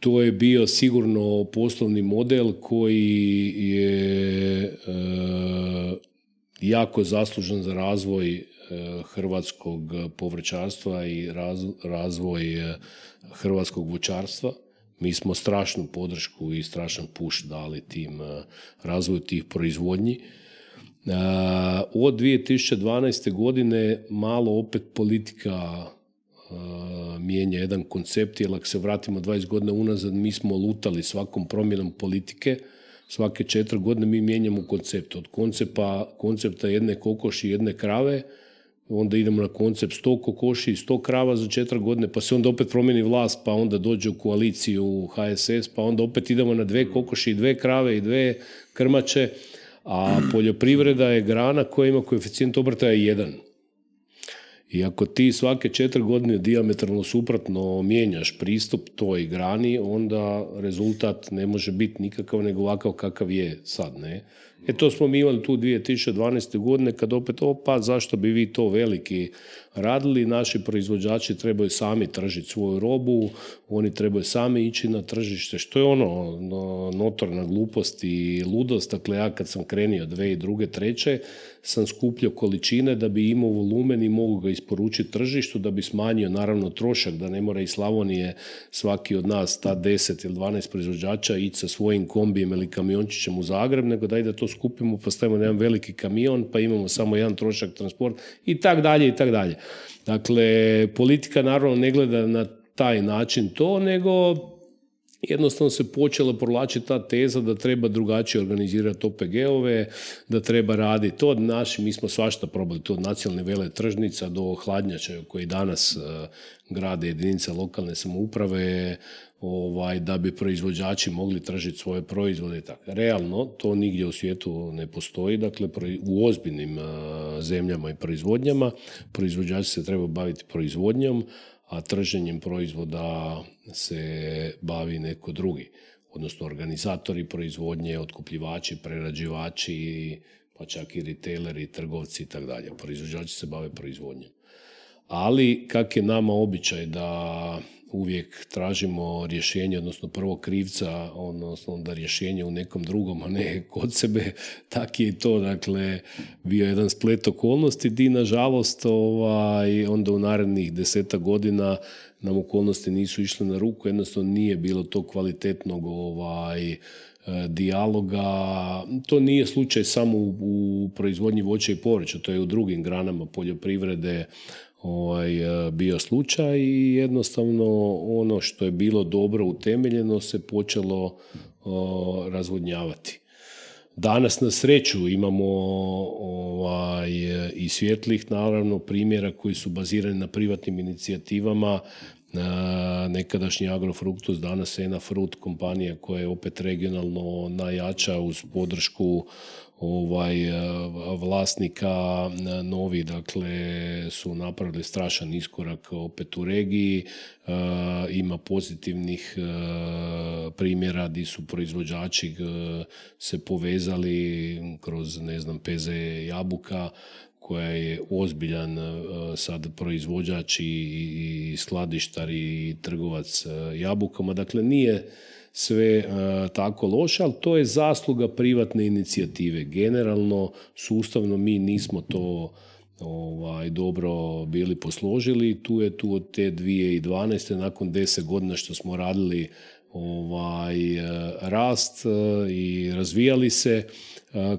To je bio sigurno poslovni model koji je jako zaslužan za razvoj hrvatskog povrćarstva i razvoj hrvatskog voćarstva. Mi smo strašnu podršku i strašan puš dali tim razvoju tih proizvodnji. Od 2012. godine malo opet politika mijenja jedan koncept, jer ako se vratimo 20 godina unazad, mi smo lutali svakom promjenom politike, svake četiri godine mi mijenjamo koncept. Od koncepta, koncepta jedne kokoši i jedne krave, onda idemo na koncept sto kokoši i sto krava za četiri godine, pa se onda opet promijeni vlast, pa onda dođe u koaliciju HSS, pa onda opet idemo na dve kokoši i dve krave i dve krmače, a poljoprivreda je grana koja ima koeficijent obrtaja jedan. I ako ti svake četiri godine diametralno suprotno mijenjaš pristup toj grani, onda rezultat ne može biti nikakav nego ovakav kakav je sad, ne? E to smo mi imali tu 2012. godine kad opet, opa, zašto bi vi to veliki radili, naši proizvođači trebaju sami tržiti svoju robu, oni trebaju sami ići na tržište, što je ono notorna glupost i ludost, dakle ja kad sam krenio dve i druge, treće, sam skupljao količine da bi imao volumen i mogu ga isporučiti tržištu, da bi smanjio naravno trošak, da ne mora iz Slavonije svaki od nas, ta 10 ili 12 proizvođača, ići sa svojim kombijem ili kamiončićem u Zagreb, nego da da to skupimo, pa stavimo na jedan veliki kamion, pa imamo samo jedan trošak transport i tak dalje i tak dalje. Dakle, politika naravno ne gleda na taj način to, nego jednostavno se počela provlačiti ta teza da treba drugačije organizirati OPG-ove, da treba raditi to. Naši, mi smo svašta probali, to od nacionalne vele tržnica do hladnjača koji danas uh, grade jedinica lokalne samouprave, ovaj, da bi proizvođači mogli tržiti svoje proizvode. Tako. Realno, to nigdje u svijetu ne postoji, dakle u ozbiljnim uh, zemljama i proizvodnjama proizvođači se treba baviti proizvodnjom, a trženjem proizvoda se bavi neko drugi, odnosno organizatori proizvodnje, otkupljivači, prerađivači, pa čak i retaileri, trgovci i tako dalje. Proizvođači se bave proizvodnjom. Ali kak je nama običaj da uvijek tražimo rješenje, odnosno prvo krivca, odnosno onda rješenje u nekom drugom, a ne kod sebe, tak je i to, dakle, bio jedan splet okolnosti di, nažalost, ovaj, onda u narednih deseta godina nam okolnosti nisu išle na ruku, jednostavno nije bilo to kvalitetnog ovaj, e, dijaloga. To nije slučaj samo u, u proizvodnji voća i povrća, to je u drugim granama poljoprivrede, ovaj, e, bio slučaj i jednostavno ono što je bilo dobro utemeljeno se počelo razvodnjavati. Danas na sreću imamo ovaj, i svjetlih naravno primjera koji su bazirani na privatnim inicijativama nekadašnji Agrofruktus, danas Ena Fruit kompanija koja je opet regionalno najjača uz podršku ovaj vlasnika novi dakle su napravili strašan iskorak opet u regiji. Ima pozitivnih primjera gdje su proizvođači se povezali kroz ne znam PZ Jabuka koja je ozbiljan sad proizvođač i skladištar i trgovac jabukama. Dakle nije sve uh, tako loše, ali to je zasluga privatne inicijative. Generalno, sustavno mi nismo to ovaj, dobro bili posložili. Tu je tu od te 2012. nakon 10 godina što smo radili ovaj, e, rast e, i razvijali se,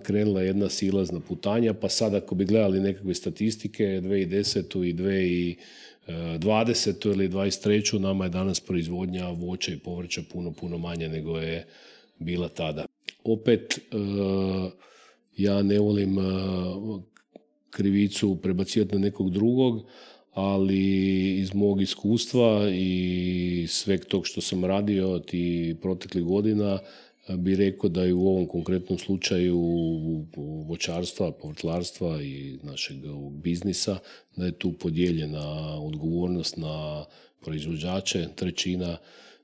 krenula jedna silazna putanja, pa sad ako bi gledali nekakve statistike 2010. i 2000 20. ili 23. nama je danas proizvodnja voća i povrća puno, puno manje nego je bila tada. Opet, e, ja ne volim e, krivicu prebacivati na nekog drugog, ali iz mog iskustva i sveg tog što sam radio ti proteklih godina, bi rekao da je u ovom konkretnom slučaju voćarstva, povrtlarstva i našeg biznisa, da je tu podijeljena odgovornost na proizvođače, trećina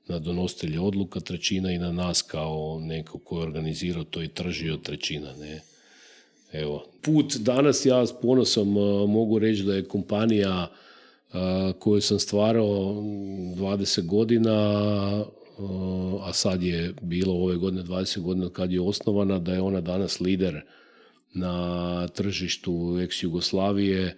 na donositelje odluka, trećina i na nas kao neko ko je organizirao to i tržio trećina. Ne? Evo. Put danas ja s ponosom mogu reći da je kompanija koju sam stvarao 20 godina a sad je bilo ove godine 20 godina kad je osnovana, da je ona danas lider na tržištu ex-Jugoslavije,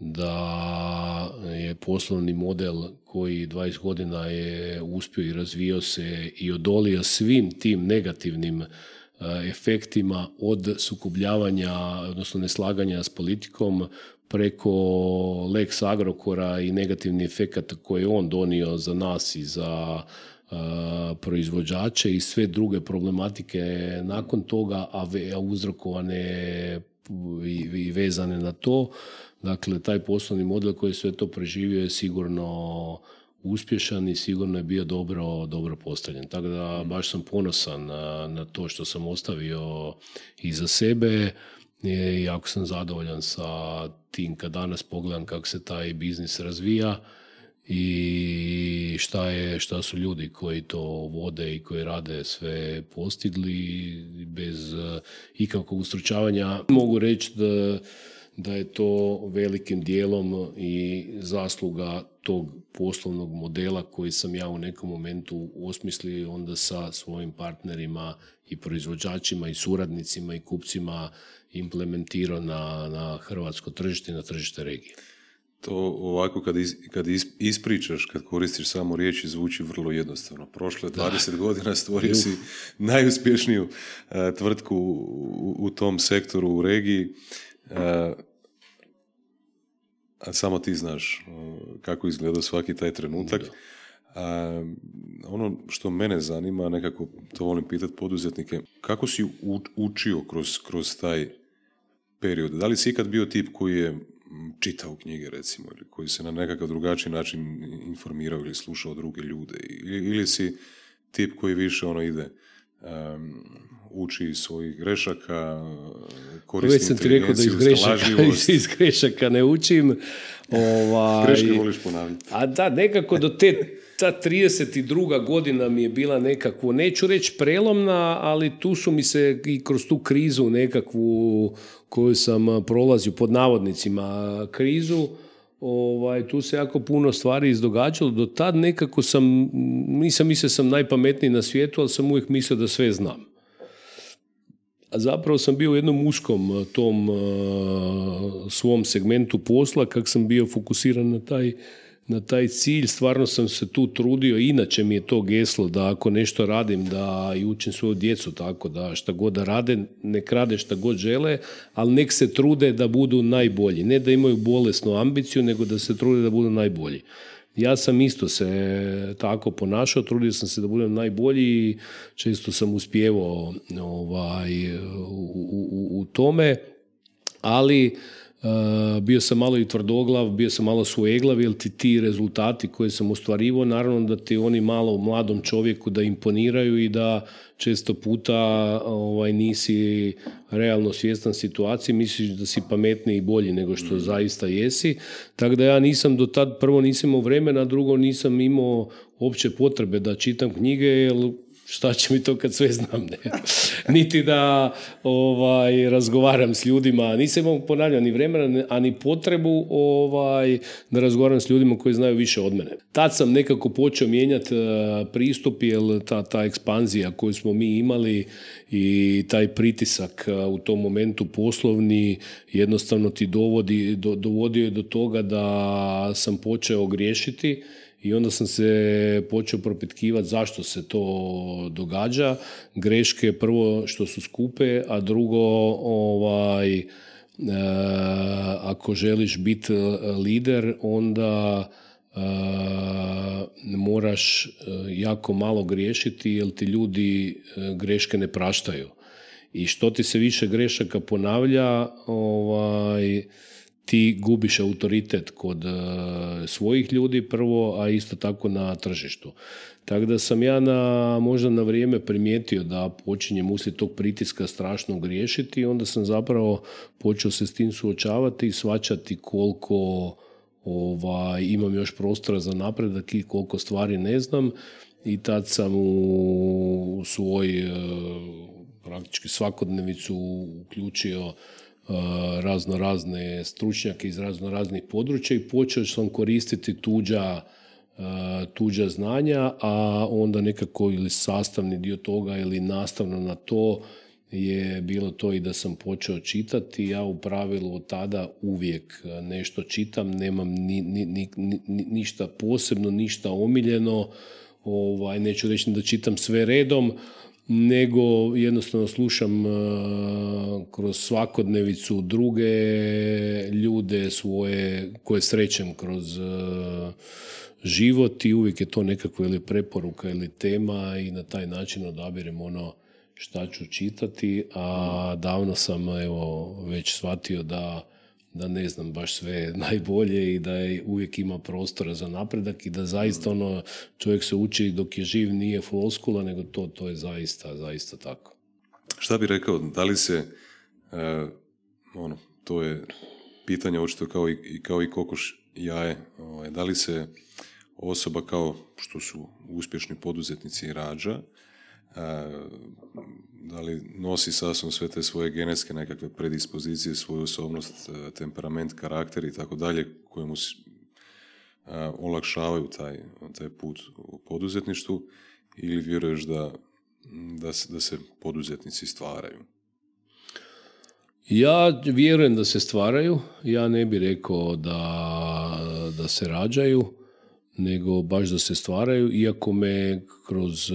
da je poslovni model koji 20 godina je uspio i razvio se i odolio svim tim negativnim efektima od sukobljavanja, odnosno neslaganja s politikom preko Lex Agrokora i negativni efekat koje je on donio za nas i za proizvođače i sve druge problematike nakon toga, a uzrokovane i vezane na to. Dakle, taj poslovni model koji sve to preživio je sigurno uspješan i sigurno je bio dobro, dobro postavljen. Tako da baš sam ponosan na, na to što sam ostavio iza sebe i jako sam zadovoljan sa tim kad danas pogledam kako se taj biznis razvija i šta, je, šta su ljudi koji to vode i koji rade sve postigli bez uh, ikakvog ustručavanja. Mogu reći da, da je to velikim dijelom i zasluga tog poslovnog modela koji sam ja u nekom momentu osmislio onda sa svojim partnerima i proizvođačima i suradnicima i kupcima implementirao na, na hrvatsko tržište i na tržište regije. To ovako kad, kad ispričaš, kad koristiš samo riječi, zvuči vrlo jednostavno. Prošle 20 godina stvorio si najuspješniju uh, tvrtku u, u, tom sektoru u regiji. Uh, a samo ti znaš uh, kako izgleda svaki taj trenutak. A, ono što mene zanima, nekako to volim pitati poduzetnike, kako si učio kroz, kroz taj period? Da li si ikad bio tip koji je čitao knjige recimo ili koji se na nekakav drugačiji način informirao ili slušao druge ljude ili, si tip koji više ono ide um, uči iz svojih grešaka, koristi Već sam ti rekao da iz grešaka, [laughs] iz grešaka ne učim. Ovaj, Greške voliš ponavljati. A da, nekako do te ta 32. godina mi je bila nekakvo, neću reći prelomna, ali tu su mi se i kroz tu krizu nekakvu koju sam prolazio pod navodnicima krizu, ovaj, tu se jako puno stvari izdogađalo. Do tad nekako sam, nisam mislio sam najpametniji na svijetu, ali sam uvijek mislio da sve znam. A zapravo sam bio u jednom uskom tom svom segmentu posla, kak sam bio fokusiran na taj na taj cilj, stvarno sam se tu trudio, inače mi je to geslo da ako nešto radim da i učim svoju djecu tako da šta god da rade, nek rade šta god žele, ali nek se trude da budu najbolji. Ne da imaju bolesnu ambiciju, nego da se trude da budu najbolji. Ja sam isto se tako ponašao, trudio sam se da budem najbolji i često sam uspjevao ovaj, u, u, u tome, ali bio sam malo i tvrdoglav, bio sam malo sueglav, jer ti ti rezultati koje sam ostvarivao, naravno da ti oni malo mladom čovjeku da imponiraju i da često puta ovaj, nisi realno svjestan situacije, misliš da si pametniji i bolji nego što mm. zaista jesi. Tako da ja nisam do tad, prvo nisam imao vremena, drugo nisam imao opće potrebe da čitam knjige, jer šta će mi to kad sve znam, ne? Niti da ovaj, razgovaram s ljudima, nisam imao ponavljam ni vremena, a ni potrebu ovaj, da razgovaram s ljudima koji znaju više od mene. Tad sam nekako počeo mijenjati uh, pristup, jer ta, ta ekspanzija koju smo mi imali i taj pritisak uh, u tom momentu poslovni jednostavno ti dovodi, do, dovodio do toga da sam počeo griješiti i onda sam se počeo propitkivati zašto se to događa. Greške prvo što su skupe, a drugo ovaj, e, ako želiš biti lider, onda e, moraš e, jako malo griješiti jer ti ljudi greške ne praštaju. I što ti se više grešaka ponavlja, ovaj, ti gubiš autoritet kod e, svojih ljudi prvo, a isto tako na tržištu. Tako da sam ja na, možda na vrijeme primijetio da počinjem uslijed tog pritiska strašno griješiti i onda sam zapravo počeo se s tim suočavati i svačati koliko ovaj, imam još prostora za napredak i koliko stvari ne znam i tad sam u svoj e, praktički svakodnevicu uključio razno razne stručnjake iz razno raznih područja i počeo sam koristiti tuđa, tuđa znanja, a onda nekako ili sastavni dio toga ili nastavno na to je bilo to i da sam počeo čitati. Ja u pravilu od tada uvijek nešto čitam, nemam ni, ni, ni, ništa posebno, ništa omiljeno. Ovaj, neću reći da čitam sve redom, nego jednostavno slušam kroz svakodnevicu druge ljude svoje koje srećem kroz život i uvijek je to nekakva ili preporuka ili tema i na taj način odabirem ono šta ću čitati, a davno sam evo već shvatio da da ne znam baš sve [laughs] najbolje i da je uvijek ima prostora za napredak i da zaista ono čovjek se uči dok je živ nije floskula, nego to, to je zaista, zaista tako. Šta bi rekao, da li se, uh, ono, to je pitanje očito kao i, kao i kokoš jaje, ovaj, da li se osoba kao što su uspješni poduzetnici rađa, da li nosi sasvom sve te svoje genetske nekakve predispozicije, svoju osobnost, e, temperament, karakter i tako dalje, koje mu olakšavaju taj, taj put u poduzetništvu ili vjeruješ da, da, da se poduzetnici stvaraju? Ja vjerujem da se stvaraju, ja ne bih rekao da, da se rađaju, nego baš da se stvaraju, iako me kroz e,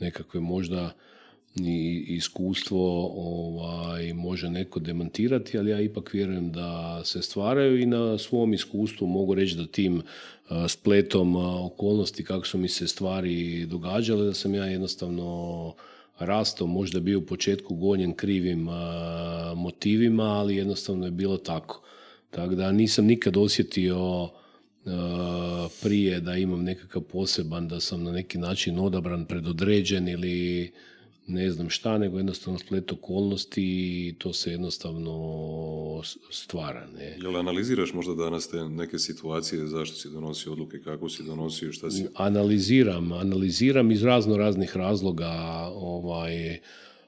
nekakve možda i iskustvo ovaj, može neko demantirati, ali ja ipak vjerujem da se stvaraju i na svom iskustvu mogu reći da tim spletom okolnosti kako su mi se stvari događale, da sam ja jednostavno rastao, možda bio u početku gonjen krivim motivima, ali jednostavno je bilo tako. Tako da nisam nikad osjetio prije da imam nekakav poseban, da sam na neki način odabran, predodređen ili ne znam šta, nego jednostavno splet okolnosti i to se jednostavno stvara. Ne? Jel analiziraš možda danas te neke situacije, zašto si donosio odluke, kako si donosio, šta si... Analiziram, analiziram iz razno raznih razloga, ovaj,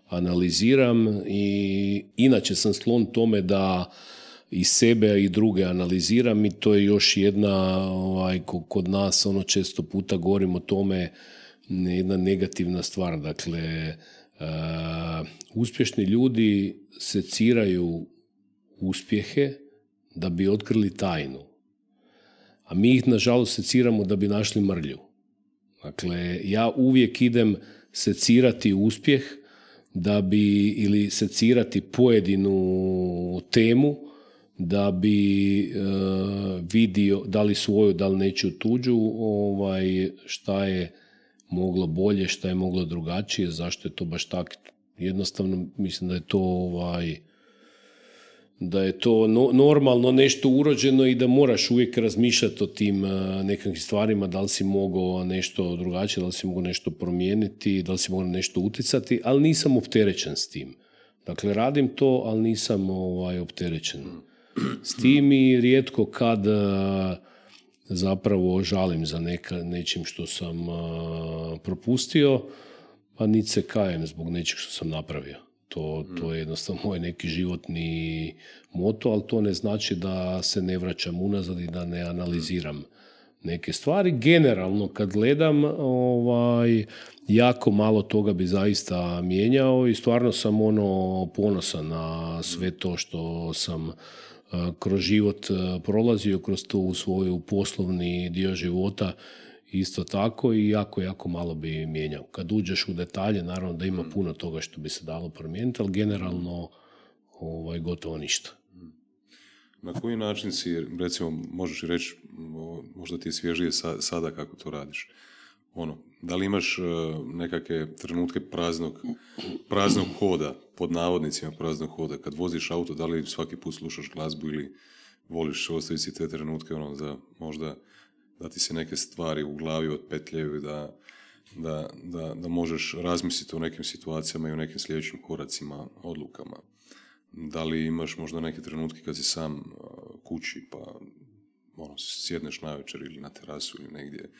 analiziram i inače sam slon tome da i sebe i druge analiziram i to je još jedna ovaj, kod nas ono često puta govorimo o tome jedna negativna stvar. Dakle, uspješni ljudi seciraju uspjehe da bi otkrili tajnu. A mi ih nažalost seciramo da bi našli mrlju. Dakle, ja uvijek idem secirati uspjeh da bi ili secirati pojedinu temu da bi e, vidio da li svoju, da li neću tuđu, ovaj, šta je moglo bolje, šta je moglo drugačije, zašto je to baš tako. Jednostavno mislim da je to ovaj, da je to normalno nešto urođeno i da moraš uvijek razmišljati o tim uh, nekakvim stvarima, da li si mogao nešto drugačije, da li si mogao nešto promijeniti, da li si mogao nešto utjecati, ali nisam opterećen s tim. Dakle, radim to, ali nisam ovaj, opterećen s tim i rijetko kad e, zapravo žalim za neka, nečim što sam e, propustio, pa niti se kajem zbog nečeg što sam napravio. To, to je jednostavno moj neki životni moto, ali to ne znači da se ne vraćam unazad i da ne analiziram neke stvari. Generalno kad gledam, ovaj, jako malo toga bi zaista mijenjao i stvarno sam ono ponosan na sve to što sam kroz život prolazio, kroz tu svoju poslovni dio života isto tako i jako, jako malo bi mijenjao. Kad uđeš u detalje, naravno da ima mm. puno toga što bi se dalo promijeniti, ali generalno ovaj, gotovo ništa. Na koji način si, recimo, možeš reći, možda ti je svježije sada kako to radiš? Ono, da li imaš nekakve trenutke praznog, praznog hoda, pod navodnicima praznog hoda, kad voziš auto, da li svaki put slušaš glazbu ili voliš ostaviti si te trenutke ono, za možda da ti se neke stvari u glavi otpetljaju da, da, da, da možeš razmisliti o nekim situacijama i o nekim sljedećim koracima, odlukama. Da li imaš možda neke trenutke kad si sam kući pa ono, sjedneš na večer ili na terasu ili negdje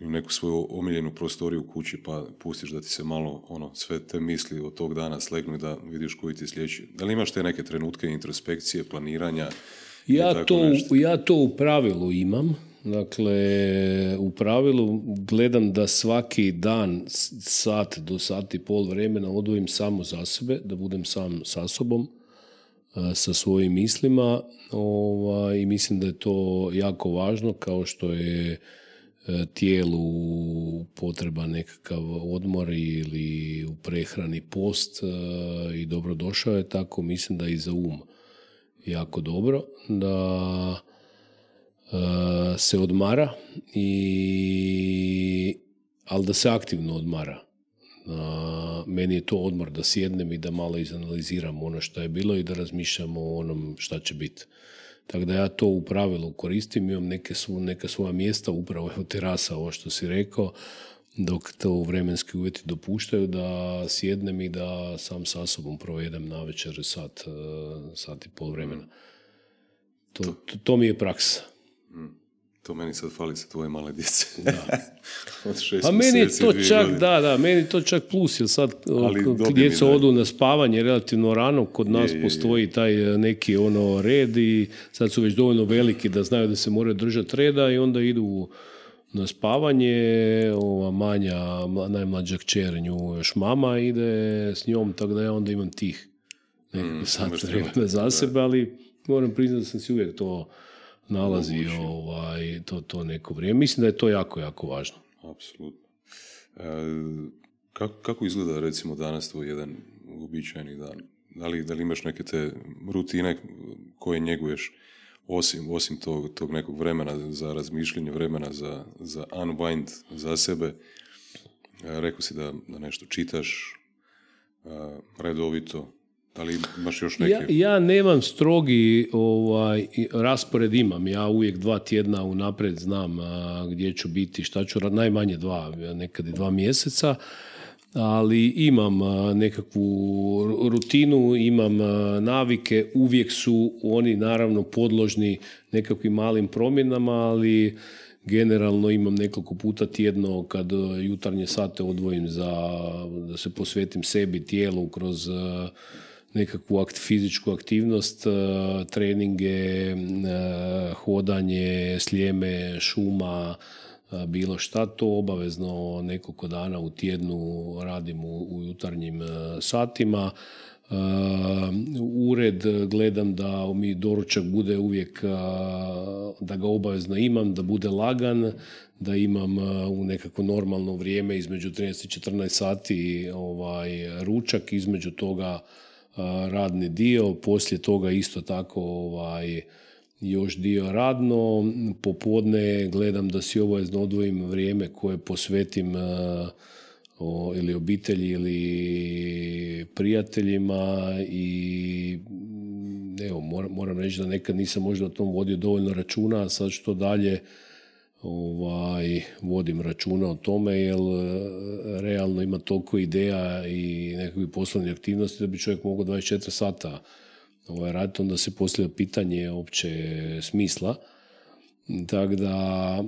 ili neku svoju omiljenu prostoriju u kući pa pustiš da ti se malo ono, sve te misli od tog dana slegnu da vidiš koji ti sljedeći. Da li imaš te neke trenutke introspekcije, planiranja? Ja to, ja to u pravilu imam. Dakle, u pravilu gledam da svaki dan sat do sat i pol vremena odvojim samo za sebe, da budem sam sa sobom, sa svojim mislima ovaj, i mislim da je to jako važno kao što je e, tijelu potreba nekakav odmor ili u prehrani post e, i dobro došao je tako, mislim da i za um jako dobro, da e, se odmara, i, ali da se aktivno odmara. Meni je to odmor da sjednem i da malo izanaliziram ono što je bilo i da razmišljamo o onom šta će biti. Tako da ja to u pravilu koristim, imam neke, neka svoja mjesta, upravo je terasa, ovo što si rekao, dok to vremenski uvjeti dopuštaju da sjednem i da sam sa sobom provedem na večer sat, e, sat i pol vremena. To, to, to mi je praksa. To meni sad fali sa tvoje male djece. Da. [laughs] Od šest A meni je to čak, da, da, meni to čak plus, jer sad djeca odu na spavanje relativno rano, kod nas postoji taj e, neki ono red i sad su već dovoljno veliki da znaju da se moraju držati reda i onda idu na spavanje, ova manja, najmlađa kćer, nju još mama ide s njom, tako da ja onda imam tih mm, sat vremena za sebe, ali moram priznati da sam si uvijek to nalazi ovaj, to, to neko vrijeme. Mislim da je to jako, jako važno. Apsolutno. E, kako, kako izgleda recimo danas tvoj jedan uobičajeni dan? Da li, da li imaš neke te rutine koje njeguješ osim, osim tog, tog nekog vremena za razmišljanje, vremena za, za unwind za sebe? E, rekao si da, da nešto čitaš e, redovito, da li imaš još neke? Ja, ja nemam strogi ovaj, raspored imam. Ja uvijek dva tjedna unaprijed znam gdje ću biti, šta ću najmanje dva, nekad i dva mjeseca ali imam nekakvu rutinu, imam navike, uvijek su oni naravno podložni nekakvim malim promjenama, ali generalno imam nekoliko puta tjedno kad jutarnje sate odvojim za da se posvetim sebi, tijelu kroz nekakvu akt, fizičku aktivnost, e, treninge, e, hodanje, slijeme, šuma, e, bilo šta to obavezno nekoliko dana u tjednu radim u, jutarnjim satima. Ured gledam da mi doručak bude uvijek da ga obavezno imam, da bude lagan, da imam u nekako normalno vrijeme između 13 i 14 sati ovaj ručak, između toga radni dio, poslije toga isto tako ovaj, još dio radno, popodne gledam da si obavezno odvojim vrijeme koje posvetim o, ili obitelji ili prijateljima i evo, moram, moram reći da nekad nisam možda o tom vodio dovoljno računa, a sad što dalje ovaj, vodim računa o tome, jer e, realno ima toliko ideja i nekakvih poslovnih aktivnosti da bi čovjek mogao 24 sata ovaj, raditi, onda se poslije pitanje opće smisla. Tako da,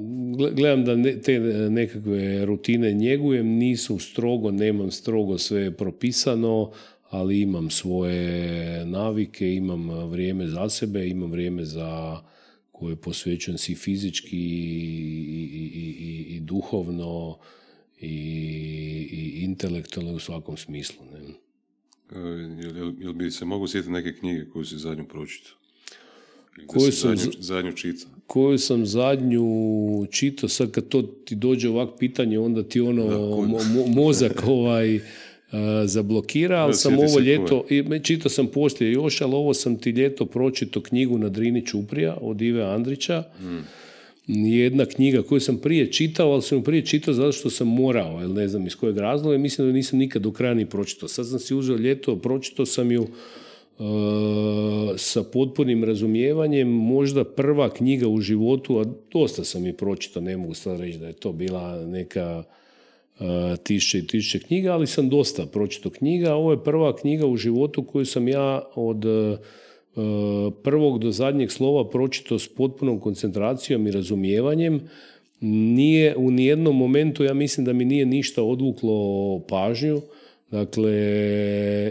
gledam da te nekakve rutine njegujem, nisu strogo, nemam strogo sve propisano, ali imam svoje navike, imam vrijeme za sebe, imam vrijeme za koje posvećujem si fizički i, i, i, i duhovno i, i intelektualno u svakom smislu. Ne? E, jel, jel, bi se mogu sjetiti neke knjige koju si zadnju pročitao? Koju sam zadnju, zadnju čitao? Koju sam zadnju čitao, sad kad to ti dođe ovak pitanje, onda ti ono mozak [laughs] ovaj zablokira, ali sam ovo ljeto, i čitao sam poslije još, ali ovo sam ti ljeto pročito knjigu na Drini Čuprija od Ive Andrića. Hmm. Jedna knjiga koju sam prije čitao, ali sam prije čitao zato što sam morao, jer ne znam iz kojeg razloga, mislim da nisam nikad do kraja ni pročitao. Sad sam si uzeo ljeto, pročitao sam ju sa potpunim razumijevanjem, možda prva knjiga u životu, a dosta sam i pročitao, ne mogu sad reći da je to bila neka tišće i tišće knjiga, ali sam dosta pročito knjiga. Ovo je prva knjiga u životu koju sam ja od e, prvog do zadnjeg slova pročito s potpunom koncentracijom i razumijevanjem. Nije u nijednom momentu, ja mislim da mi nije ništa odvuklo pažnju. Dakle,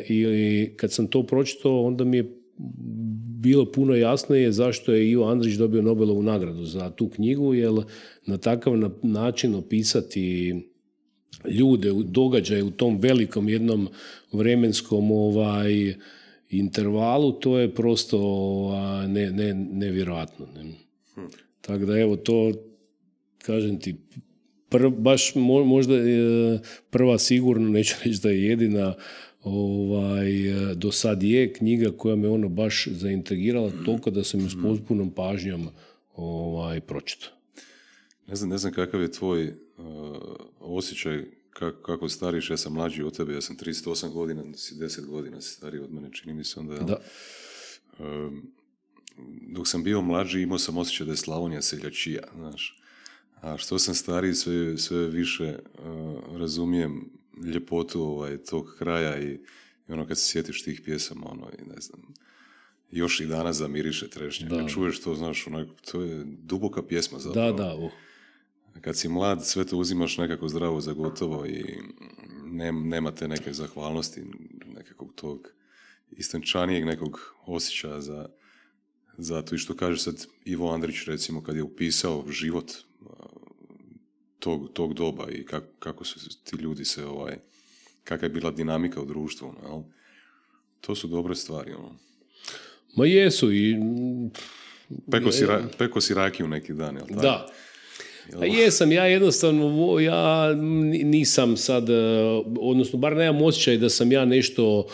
i kad sam to pročito, onda mi je bilo puno jasnije zašto je Ivo Andrić dobio Nobelovu nagradu za tu knjigu, jer na takav način opisati ljude, događaje u tom velikom jednom vremenskom ovaj, intervalu, to je prosto ne, ne, nevjerojatno. Ne. Hm. Tako da evo to, kažem ti, baš možda e, prva sigurno, neću [laughs] reći da je jedina, ovaj, do sad je knjiga koja me ono baš zaintegrirala toliko da sam ju s potpunom pažnjom ovaj, pročitao. Ne znam, ne znam kakav je tvoj osjećaj kako, kako stariš, ja sam mlađi od tebe, ja sam 38 godina, si 10 godina si stariji od mene, čini mi se onda. Da. dok sam bio mlađi imao sam osjećaj da je Slavonija seljačija, znaš. A što sam stariji, sve, sve više uh, razumijem ljepotu ovaj, tog kraja i, i ono kad se sjetiš tih pjesama, ono, i ne znam, još i danas zamiriše trešnje. Kad čuješ to, znaš, to je duboka pjesma zapravo. Da, da, uh. Kad si mlad, sve to uzimaš nekako zdravo za gotovo i nema te neke zahvalnosti, nekakvog tog istančanijeg nekog osjećaja za, za to. I što kaže sad Ivo Andrić, recimo, kad je upisao život tog, tog doba i kako, kako su ti ljudi se, ovaj, kakva je bila dinamika u društvu, ono, To su dobre stvari, ono. Ma jesu i... Peko si, peko si rakiju neki dan, jel Da. A jesam, ja jednostavno, ja nisam sad, e, odnosno bar nemam osjećaj da sam ja nešto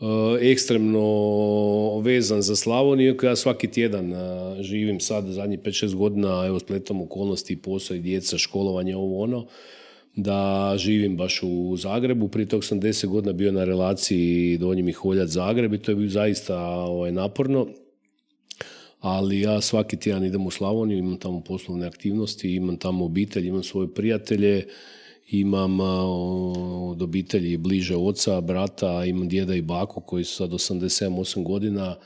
e, ekstremno vezan za Slavoniju, ja svaki tjedan e, živim sad zadnjih 5-6 godina, evo spletom okolnosti, posao i djeca, školovanje, ovo ono, da živim baš u Zagrebu. Prije tog sam 10 godina bio na relaciji Donji Miholjac Zagreb i to je bilo zaista ovaj, naporno ali ja svaki tjedan idem u Slavoniju, imam tamo poslovne aktivnosti, imam tamo obitelj, imam svoje prijatelje, imam od obitelji bliže oca, brata, imam djeda i baku koji su sad 87-8 godina.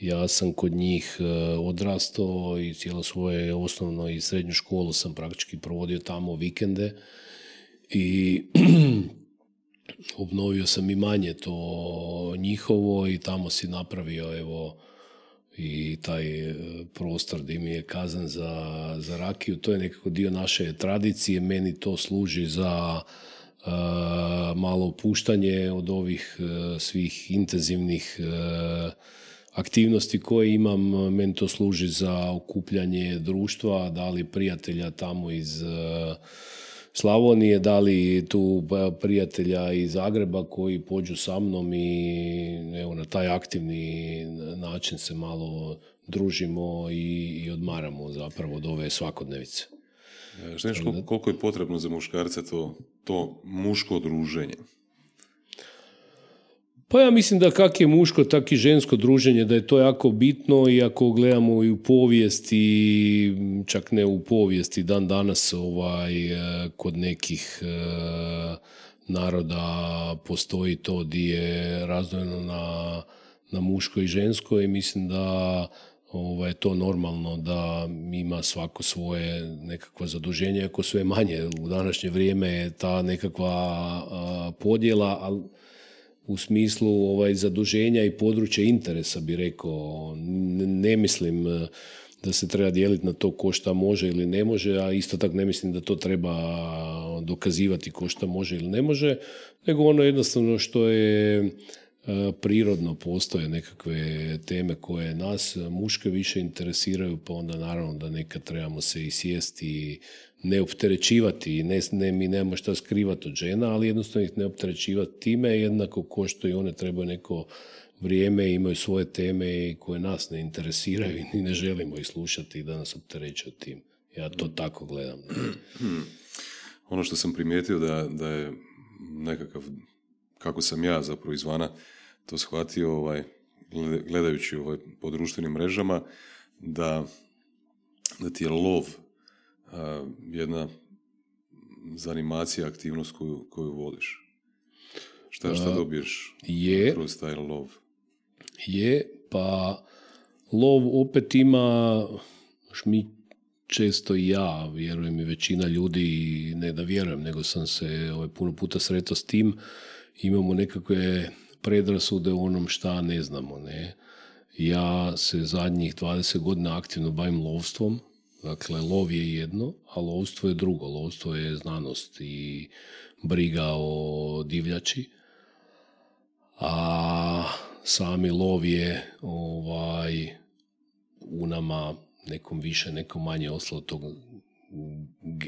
Ja sam kod njih e, odrastao i cijelo svoje osnovno i srednju školu sam praktički provodio tamo vikende i [clears throat] obnovio sam i manje to njihovo i tamo si napravio evo i taj e, prostor gdje mi je kazan za, za rakiju, to je nekako dio naše tradicije, meni to služi za uh, malo opuštanje od ovih uh, svih intenzivnih aktivnosti koje imam, meni to služi za okupljanje društva, da li prijatelja tamo iz Slavonije, da li tu prijatelja iz Zagreba koji pođu sa mnom i evo, na taj aktivni način se malo družimo i, i odmaramo zapravo od ove svakodnevice. Znaš koliko je potrebno za muškarce to, to muško druženje? Pa ja mislim da kak je muško, tak i žensko druženje, da je to jako bitno i ako gledamo i u povijesti, čak ne u povijesti, dan danas ovaj, e, kod nekih e, naroda postoji to di je razdvojeno na, na muško i žensko i mislim da ovaj, to normalno da ima svako svoje nekakvo zaduženje, ako sve manje. U današnje vrijeme je ta nekakva podjela, ali u smislu ovaj, zaduženja i područja interesa bi rekao. Ne, mislim eh, da se treba dijeliti na to ko šta može ili ne može, a isto tako ne mislim da to treba dokazivati ko šta može ili ne može, nego ono jednostavno što je eh, prirodno postoje nekakve teme koje nas muške više interesiraju, pa onda naravno da nekad trebamo se i sjesti i ne opterećivati, ne, ne, mi nemamo šta skrivati od žena, ali jednostavno ih ne opterećivati time, jednako ko što i one trebaju neko vrijeme, imaju svoje teme koje nas ne interesiraju i ne želimo ih slušati da nas opterećuju tim. Ja to tako gledam. Ono što sam primijetio da, da je nekakav, kako sam ja zapravo izvana to shvatio ovaj, gledajući ovaj, po društvenim mrežama, da, da ti je lov jedna zanimacija, aktivnost koju, koju voliš? Šta, šta dobiješ je, kroz taj lov? Je, pa lov opet ima, mi često i ja, vjerujem i većina ljudi, ne da vjerujem, nego sam se ovaj, puno puta sretao s tim, imamo nekakve predrasude u onom šta ne znamo, ne? Ja se zadnjih 20 godina aktivno bavim lovstvom. Dakle, lov je jedno, a lovstvo je drugo. Lovstvo je znanost i briga o divljači. A sami lov je ovaj, u nama nekom više, nekom manje ostalo tog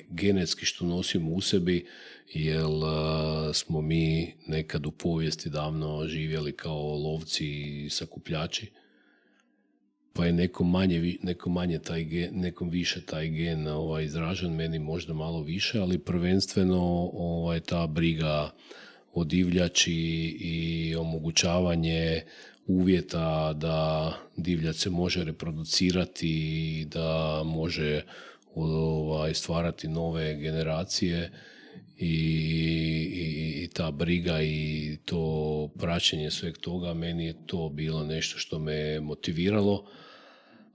genetski što nosimo u sebi, jer smo mi nekad u povijesti davno živjeli kao lovci i sakupljači, pa je nekom manje, nekom manje taj gen, nekom više taj gen ovaj, izražen, meni možda malo više, ali prvenstveno ovaj, ta briga o divljači i omogućavanje uvjeta da divljac se može reproducirati i da može ovaj, stvarati nove generacije i, i, i, ta briga i to praćenje sveg toga, meni je to bilo nešto što me motiviralo,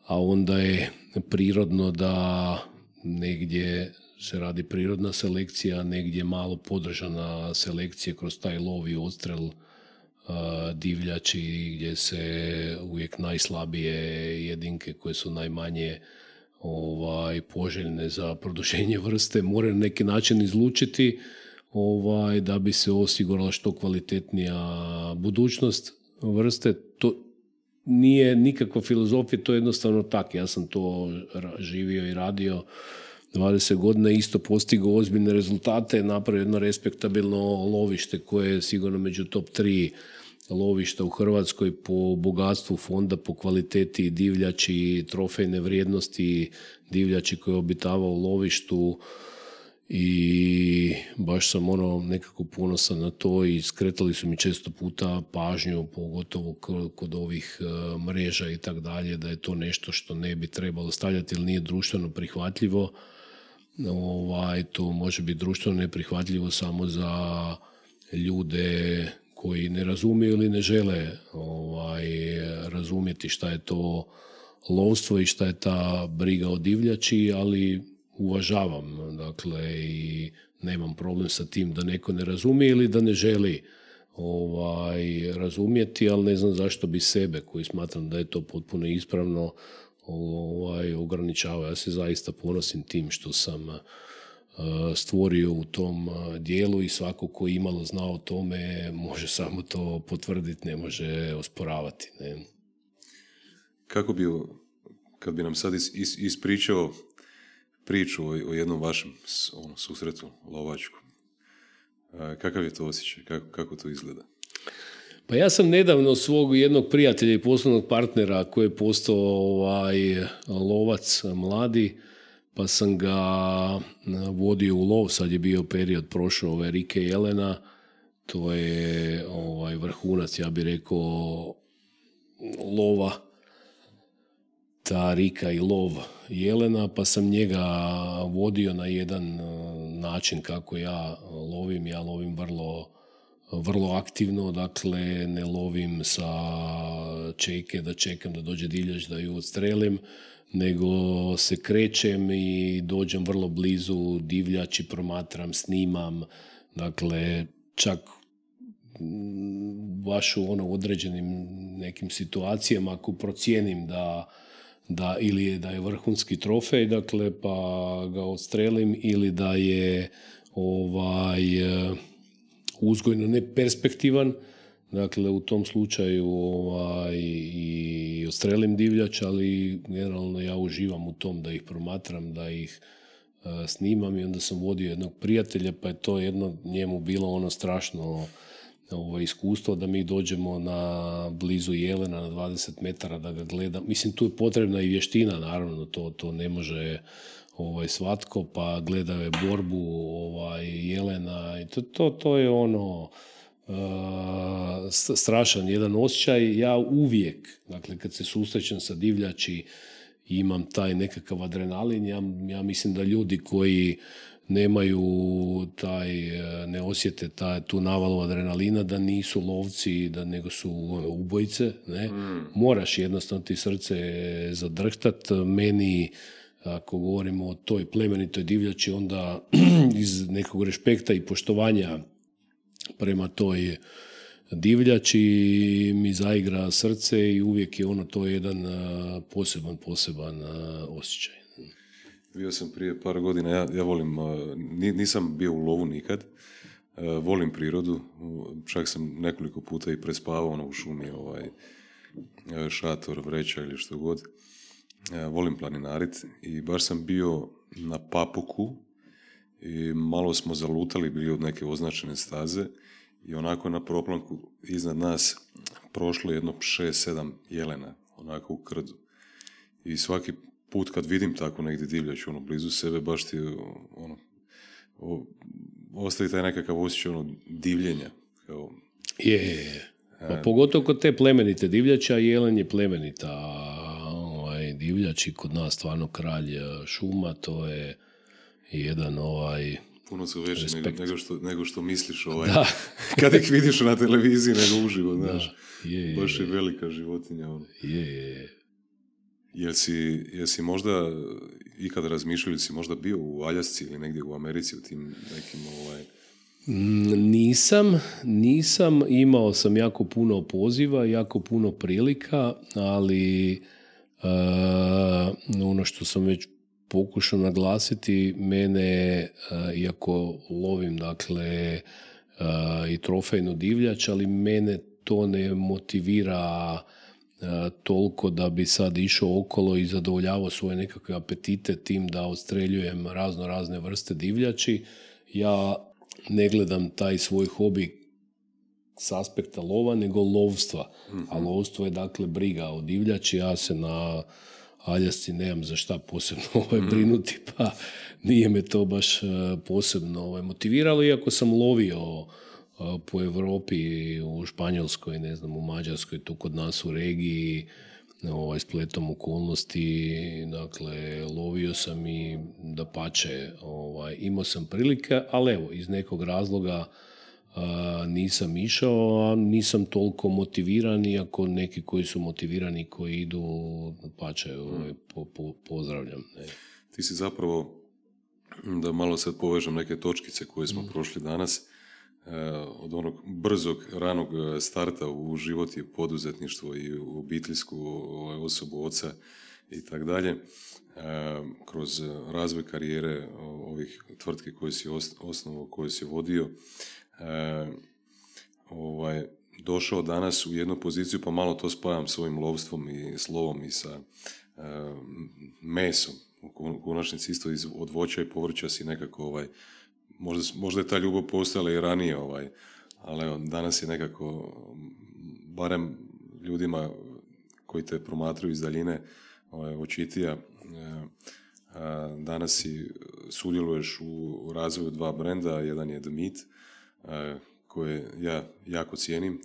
a onda je prirodno da negdje se radi prirodna selekcija, negdje malo podržana selekcija kroz taj lov i odstrel divljači gdje se uvijek najslabije jedinke koje su najmanje ovaj, poželjne za produženje vrste moraju na neki način izlučiti ovaj, da bi se osigurala što kvalitetnija budućnost vrste. To nije nikakva filozofija, to je jednostavno tak. Ja sam to živio i radio 20 godina isto postigao ozbiljne rezultate, napravio jedno respektabilno lovište koje je sigurno među top 3 lovišta u Hrvatskoj po bogatstvu fonda, po kvaliteti divljači, trofejne vrijednosti divljači koje obitava u lovištu i baš sam ono nekako ponosan na to i skretali su mi često puta pažnju, pogotovo kod ovih e, mreža i tak dalje, da je to nešto što ne bi trebalo stavljati ili nije društveno prihvatljivo. Ovaj, to može biti društveno neprihvatljivo samo za ljude koji ne razumiju ili ne žele ovaj, razumjeti šta je to lovstvo i šta je ta briga o divljači, ali uvažavam dakle i nemam problem sa tim da neko ne razumije ili da ne želi ovaj, razumjeti, ali ne znam zašto bi sebe, koji smatram da je to potpuno ispravno, ovaj, ograničavao. Ja se zaista ponosim tim što sam E, stvorio u tom e, dijelu i svako ko imalo zna o tome može samo to potvrditi, ne može osporavati. Ne? Kako bi, kad bi nam sad ispričao priču o, jednom vašem ono, susretu lovačku, e, kakav je to osjećaj, kako, kako to izgleda? Pa ja sam nedavno svog jednog prijatelja i poslovnog partnera koji je postao ovaj, lovac mladi, pa sam ga vodio u lov, sad je bio period prošao ove Rike Jelena, to je ovaj vrhunac, ja bih rekao, lova, ta Rika i lov Jelena, pa sam njega vodio na jedan način kako ja lovim. Ja lovim vrlo, vrlo aktivno, dakle ne lovim sa čeke da čekam da dođe divljač da ju odstrelim, nego se krećem i dođem vrlo blizu divljači, promatram, snimam, dakle čak baš u ono određenim nekim situacijama ako procijenim da, da ili je da je vrhunski trofej, dakle pa ga odstrelim ili da je ovaj uzgojno neperspektivan, Dakle, u tom slučaju ovaj, i ostrelim divljač, ali generalno ja uživam u tom da ih promatram, da ih e, snimam i onda sam vodio jednog prijatelja, pa je to jedno njemu bilo ono strašno ovo iskustvo da mi dođemo na blizu Jelena na 20 metara da ga gledam. Mislim, tu je potrebna i vještina, naravno, to, to ne može ovaj, svatko, pa gledao je borbu ovaj, Jelena i to, to, to je ono strašan jedan osjećaj. Ja uvijek, dakle kad se susrećem sa divljači imam taj nekakav adrenalin, ja, ja mislim da ljudi koji nemaju taj, ne osjete taj, tu navalu adrenalina, da nisu lovci, da nego su ono, ubojice. Ne? Mm. Moraš jednostavno ti srce zadrhtat. Meni, ako govorimo o toj plemenitoj divljači, onda [clears throat] iz nekog respekta i poštovanja prema toj divljač i mi zaigra srce i uvijek je ono to jedan poseban, poseban osjećaj. Bio sam prije par godina, ja, ja volim, nisam bio u lovu nikad, volim prirodu, čak sam nekoliko puta i prespavao ono u šumi, ovaj, šator, vreća ili što god. Volim planinarit i baš sam bio na Papuku i malo smo zalutali, bili od neke označene staze i onako na proplanku iznad nas prošlo jedno šest, sedam jelena, onako u krdu. I svaki put kad vidim tako negdje divljač, ono, blizu sebe, baš ti, ono, o, ostaje taj nekakav osjećaj, ono, divljenja. Kao, je, je. Pa pogotovo kod te plemenite divljača, jelen je plemenita, ovaj, divljači kod nas stvarno kralj šuma, to je jedan ovaj puno su veći nego, nego, što, nego što misliš ovaj, da. [laughs] kad ih vidiš na televiziji nego uživo, znaš. Je, je, Baš je velika životinja. Ono. Je, je, je. Jel si, jel si možda ikada razmišljali, si možda bio u Aljasci ili negdje u Americi u tim nekim ovaj... Mm, nisam, nisam, imao sam jako puno poziva, jako puno prilika, ali uh, ono što sam već pokušao naglasiti, mene, iako lovim dakle i trofejnu divljač, ali mene to ne motivira toliko da bi sad išao okolo i zadovoljavao svoje nekakve apetite tim da odstreljujem razno razne vrste divljači. Ja ne gledam taj svoj hobi s aspekta lova, nego lovstva. A mhm. lovstvo je dakle briga o divljači. Ja se na aljasci nemam za šta posebno [laughs] ovaj, mhm. brinuti, pa nije me to baš e, posebno ovaj, motiviralo, iako sam lovio e, po Europi, u Španjolskoj, ne znam, u Mađarskoj, tu kod nas u regiji, ovaj, spletom okolnosti, dakle, lovio sam i da pače, ovaj, imao sam prilike, ali evo, iz nekog razloga nisam išao, a nisam toliko motiviran, iako neki koji su motivirani, koji idu, pače, ovaj, po, po, pozdravljam. Ne. Ti si zapravo, da malo sad povežem neke točkice koje smo mm. prošli danas, od onog brzog, ranog starta u život i poduzetništvo i u obiteljsku ovaj, osobu oca i tako dalje, e, kroz razvoj karijere ovih tvrtki koje si osnovao, koje si vodio, e, ovaj, došao danas u jednu poziciju, pa malo to spajam svojim lovstvom i slovom i sa e, mesom. U konačnici isto iz, od voća i povrća si nekako, ovaj, možda, možda je ta ljubav postojala i ranije, ovaj, ali evo, danas je nekako, barem ljudima koji te promatruju iz daljine, ovaj, očitija, e, danas si sudjeluješ u razvoju dva brenda, jedan je The Meat, koje ja jako cijenim.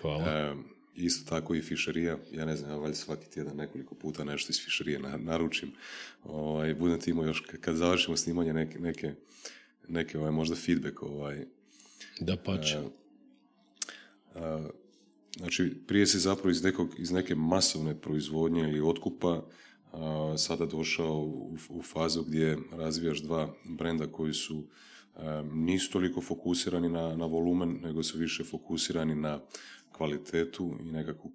Hvala. Isto tako i fišerija. Ja ne znam, ja valjda svaki tjedan nekoliko puta nešto iz fišerije naručim. Ovaj, budem ti još, kad završimo snimanje neke, neke, neke ovaj, možda feedback. Ovaj, da pače. Znači, prije si zapravo iz, nekog, iz neke masovne proizvodnje ili otkupa sada došao u, u fazu gdje razvijaš dva brenda koji su nisu toliko fokusirani na, na volumen, nego su više fokusirani na kvalitetu i nekakvu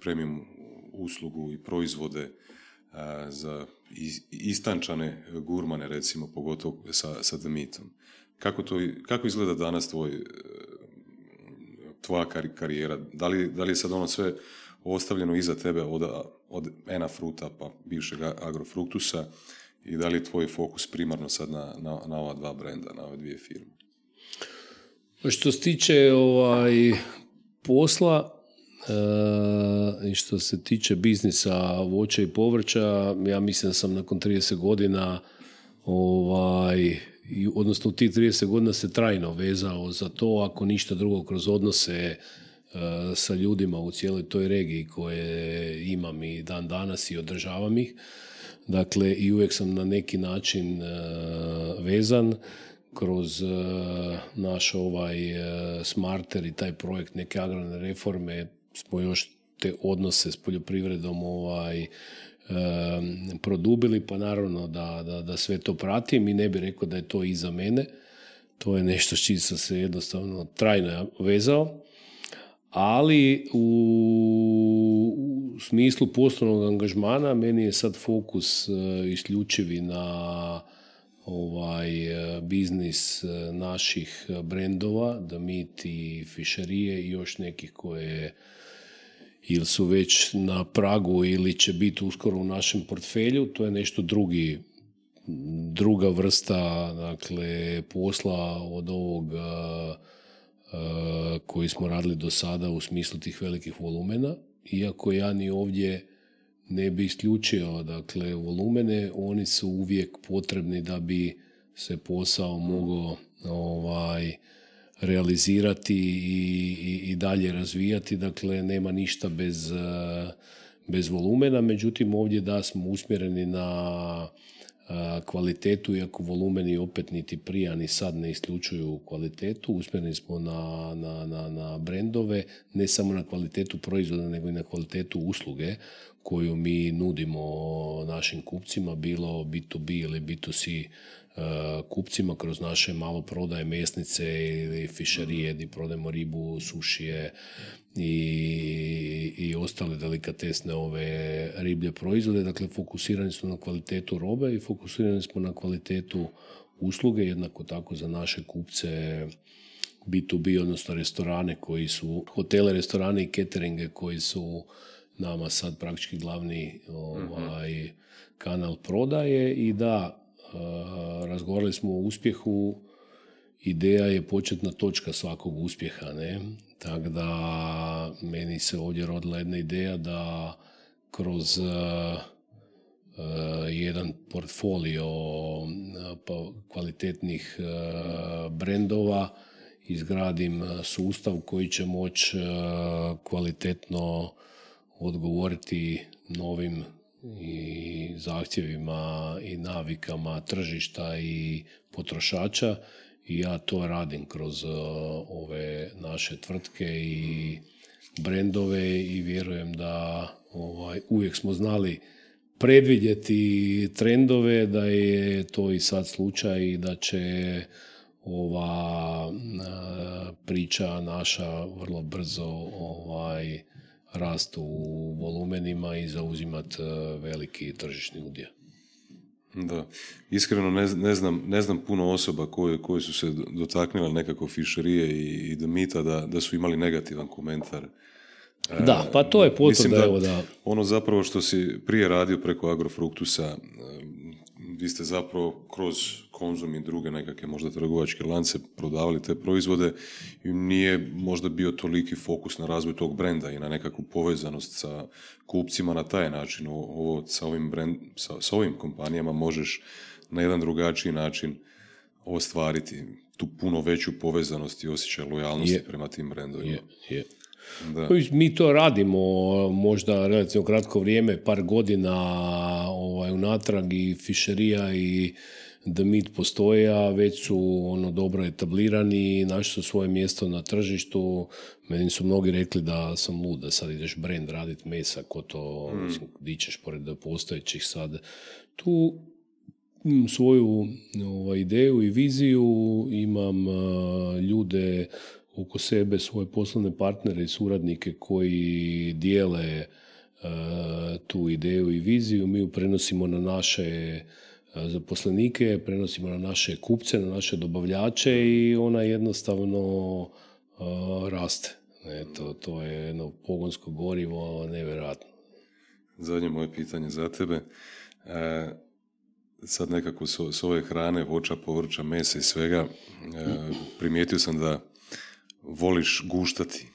premium, uslugu i proizvode za istančane gurmane, recimo, pogotovo sa, sa demitom. Kako, to, kako izgleda danas tvoj, e, tvoja karijera? Da li, da li je sad ono sve ostavljeno iza tebe od, od ena fruta pa bivšeg agrofruktusa i da li je tvoj fokus primarno sad na, na, na ova dva brenda, na ove dvije firme? Što se tiče ovaj, posla i što se tiče biznisa voća i povrća, ja mislim da sam nakon 30 godina ovaj, odnosno u tih 30 godina se trajno vezao za to, ako ništa drugo kroz odnose e, sa ljudima u cijeloj toj regiji koje imam i dan danas i održavam ih. Dakle, i uvijek sam na neki način e, vezan kroz e, naš ovaj e, smarter i taj projekt neke agrarne reforme smo još te odnose s poljoprivredom ovaj produbili, pa naravno da, da, da sve to pratim i ne bi rekao da je to iza mene. To je nešto s čim sam se jednostavno trajno vezao. ali u, u smislu poslovnog angažmana meni je sad fokus uh, isključivi na ovaj biznis naših brendova, da i Fišerije i još nekih koje ili su već na pragu ili će biti uskoro u našem portfelju, to je nešto drugi druga vrsta dakle, posla od ovog koji smo radili do sada u smislu tih velikih volumena, iako ja ni ovdje ne bi isključio dakle, volumene, oni su uvijek potrebni da bi se posao mogao ovaj, realizirati i, i, i dalje razvijati, dakle nema ništa bez, bez volumena, međutim ovdje da smo usmjereni na kvalitetu, iako volumeni opet niti prija ni sad ne isključuju kvalitetu, usmjereni smo na, na, na, na brendove, ne samo na kvalitetu proizvoda, nego i na kvalitetu usluge koju mi nudimo našim kupcima, bilo B2B ili B2C kupcima kroz naše malo prodaje mesnice ili fišerije gdje prodajemo ribu, sušije i, i ostale delikatesne ove riblje proizvode. Dakle, fokusirani smo na kvalitetu robe i fokusirani smo na kvalitetu usluge, jednako tako za naše kupce B2B, odnosno restorane koji su, hotele, restorane i cateringe koji su nama sad praktički glavni ovaj, kanal prodaje i da razgovarali smo o uspjehu, ideja je početna točka svakog uspjeha, ne? Tako da meni se ovdje rodila jedna ideja da kroz jedan portfolio pa, kvalitetnih brendova izgradim sustav koji će moći kvalitetno odgovoriti novim i zahtjevima i navikama tržišta i potrošača i ja to radim kroz uh, ove naše tvrtke i brendove i vjerujem da ovaj, uvijek smo znali predvidjeti trendove, da je to i sad slučaj i da će ova uh, priča naša vrlo brzo ovaj, rast u volumenima i zauzimati e, veliki tržišni udjel. Da, iskreno ne, ne, znam, ne znam puno osoba koje, koje su se dotaknule nekako fišerije i, i mita da, da su imali negativan komentar. Da, pa to je potvrda, da, evo da. Ono zapravo što si prije radio preko Agrofruktusa, e, vi ste zapravo kroz konzum i druge nekakve možda trgovačke lance prodavali te proizvode i nije možda bio toliki fokus na razvoj tog brenda i na nekakvu povezanost sa kupcima na taj način. Ovo, sa, ovim brand, sa, sa ovim kompanijama možeš na jedan drugačiji način ostvariti tu puno veću povezanost i osjećaj lojalnosti prema tim brendovima. Je, je. Da. Mi to radimo možda relativno kratko vrijeme, par godina ovaj, unatrag i Fišerija i The Meat postoje, a već su ono dobro etablirani, našli su svoje mjesto na tržištu. Meni su mnogi rekli da sam lud, da sad ideš brand radit mesa, ko to mm. mislim, dičeš pored postojećih sad. Tu svoju ovaj, ideju i viziju, imam ljude oko sebe svoje poslovne partnere i suradnike koji dijele tu ideju i viziju. Mi ju prenosimo na naše zaposlenike, prenosimo na naše kupce, na naše dobavljače i ona jednostavno raste. Eto, to je jedno pogonsko gorivo, nevjerojatno. Zadnje moje pitanje za tebe. E, sad nekako s, ove hrane, voća, povrća, mesa i svega, e, [clears throat] primijetio sam da voliš guštati,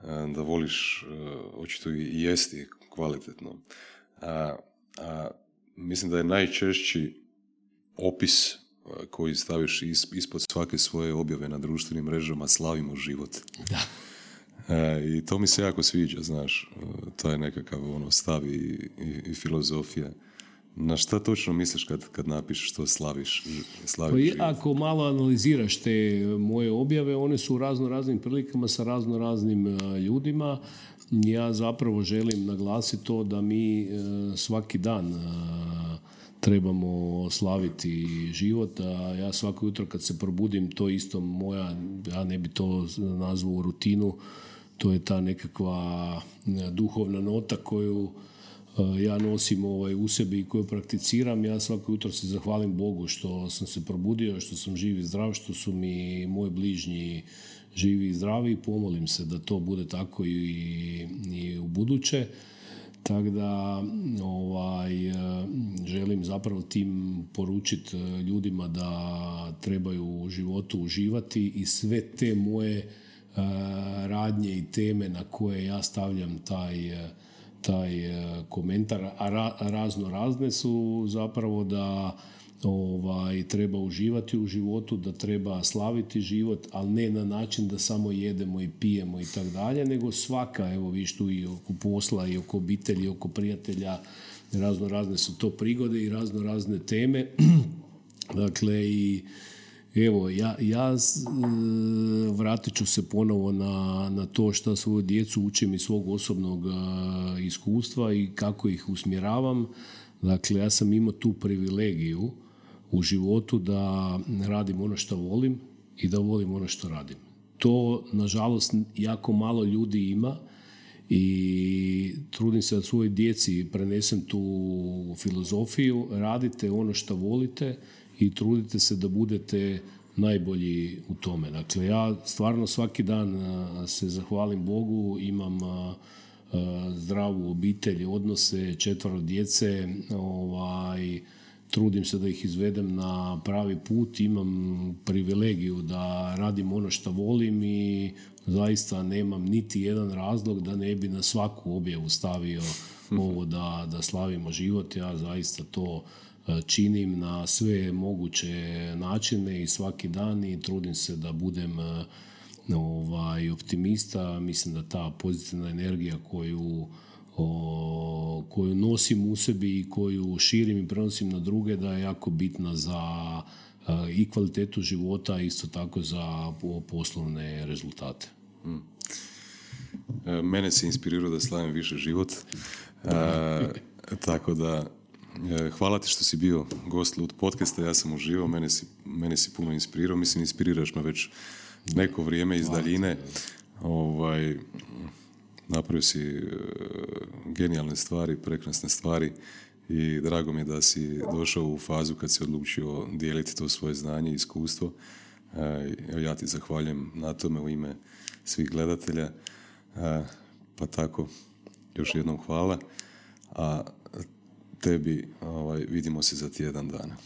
e, da voliš e, očito i jesti kvalitetno. A, a mislim da je najčešći opis e, koji staviš ispod svake svoje objave na društvenim mrežama slavimo život. Da. I to mi se jako sviđa, znaš, to je nekakav ono, stav i, i, i filozofija. Na šta točno misliš kad, kad napišeš što slaviš? slaviš pa, ako malo analiziraš te moje objave, one su u razno raznim prilikama sa razno raznim e, ljudima. Ja zapravo želim naglasiti to da mi e, svaki dan e, trebamo slaviti život, a ja svako jutro kad se probudim, to isto moja, ja ne bi to nazvao rutinu, to je ta nekakva duhovna nota koju ja nosim ovaj, u sebi i koju prakticiram. Ja svako jutro se zahvalim Bogu što sam se probudio, što sam živ i zdrav, što su mi moji bližnji živi i zdravi pomolim se da to bude tako i, i u buduće. Tako da ovaj, želim zapravo tim poručiti ljudima da trebaju u životu uživati i sve te moje radnje i teme na koje ja stavljam taj taj e, komentar, a razno razne su zapravo da ovaj, treba uživati u životu, da treba slaviti život, ali ne na način da samo jedemo i pijemo i tako dalje, nego svaka, evo viš tu i oko posla i oko obitelji, i oko prijatelja, razno razne su to prigode i razno razne teme. [clears throat] dakle i Evo, ja, ja e, vratit ću se ponovo na, na to što svoju djecu učim iz svog osobnog e, iskustva i kako ih usmjeravam. Dakle, ja sam imao tu privilegiju u životu da radim ono što volim i da volim ono što radim. To, nažalost, jako malo ljudi ima i trudim se da svojoj djeci prenesem tu filozofiju, radite ono što volite, i trudite se da budete najbolji u tome. Dakle, ja stvarno svaki dan se zahvalim Bogu, imam zdravu obitelj, odnose, četvero djece, ovaj, trudim se da ih izvedem na pravi put, imam privilegiju da radim ono što volim i zaista nemam niti jedan razlog da ne bi na svaku objavu stavio [laughs] ovo da, da slavimo život. Ja zaista to činim na sve moguće načine i svaki dan i trudim se da budem e, ovaj, optimista. Mislim da ta pozitivna energija koju koju nosim u sebi i koju širim i prenosim na druge da je jako bitna za e, i kvalitetu života, isto tako za poslovne rezultate. Hmm. Mene se inspirirao da slavim više život. [laughs] tako da E, hvala ti što si bio gost Lud podcasta, ja sam uživao, mene si, mene si puno inspirirao, mislim inspiriraš me već neko vrijeme iz daljine. Ovaj, napravio si e, genijalne stvari, prekrasne stvari i drago mi je da si došao u fazu kad si odlučio dijeliti to svoje znanje i iskustvo. E, ja ti zahvaljujem na tome u ime svih gledatelja. pa tako, još jednom hvala. A tebi ovaj, vidimo se za tjedan dana.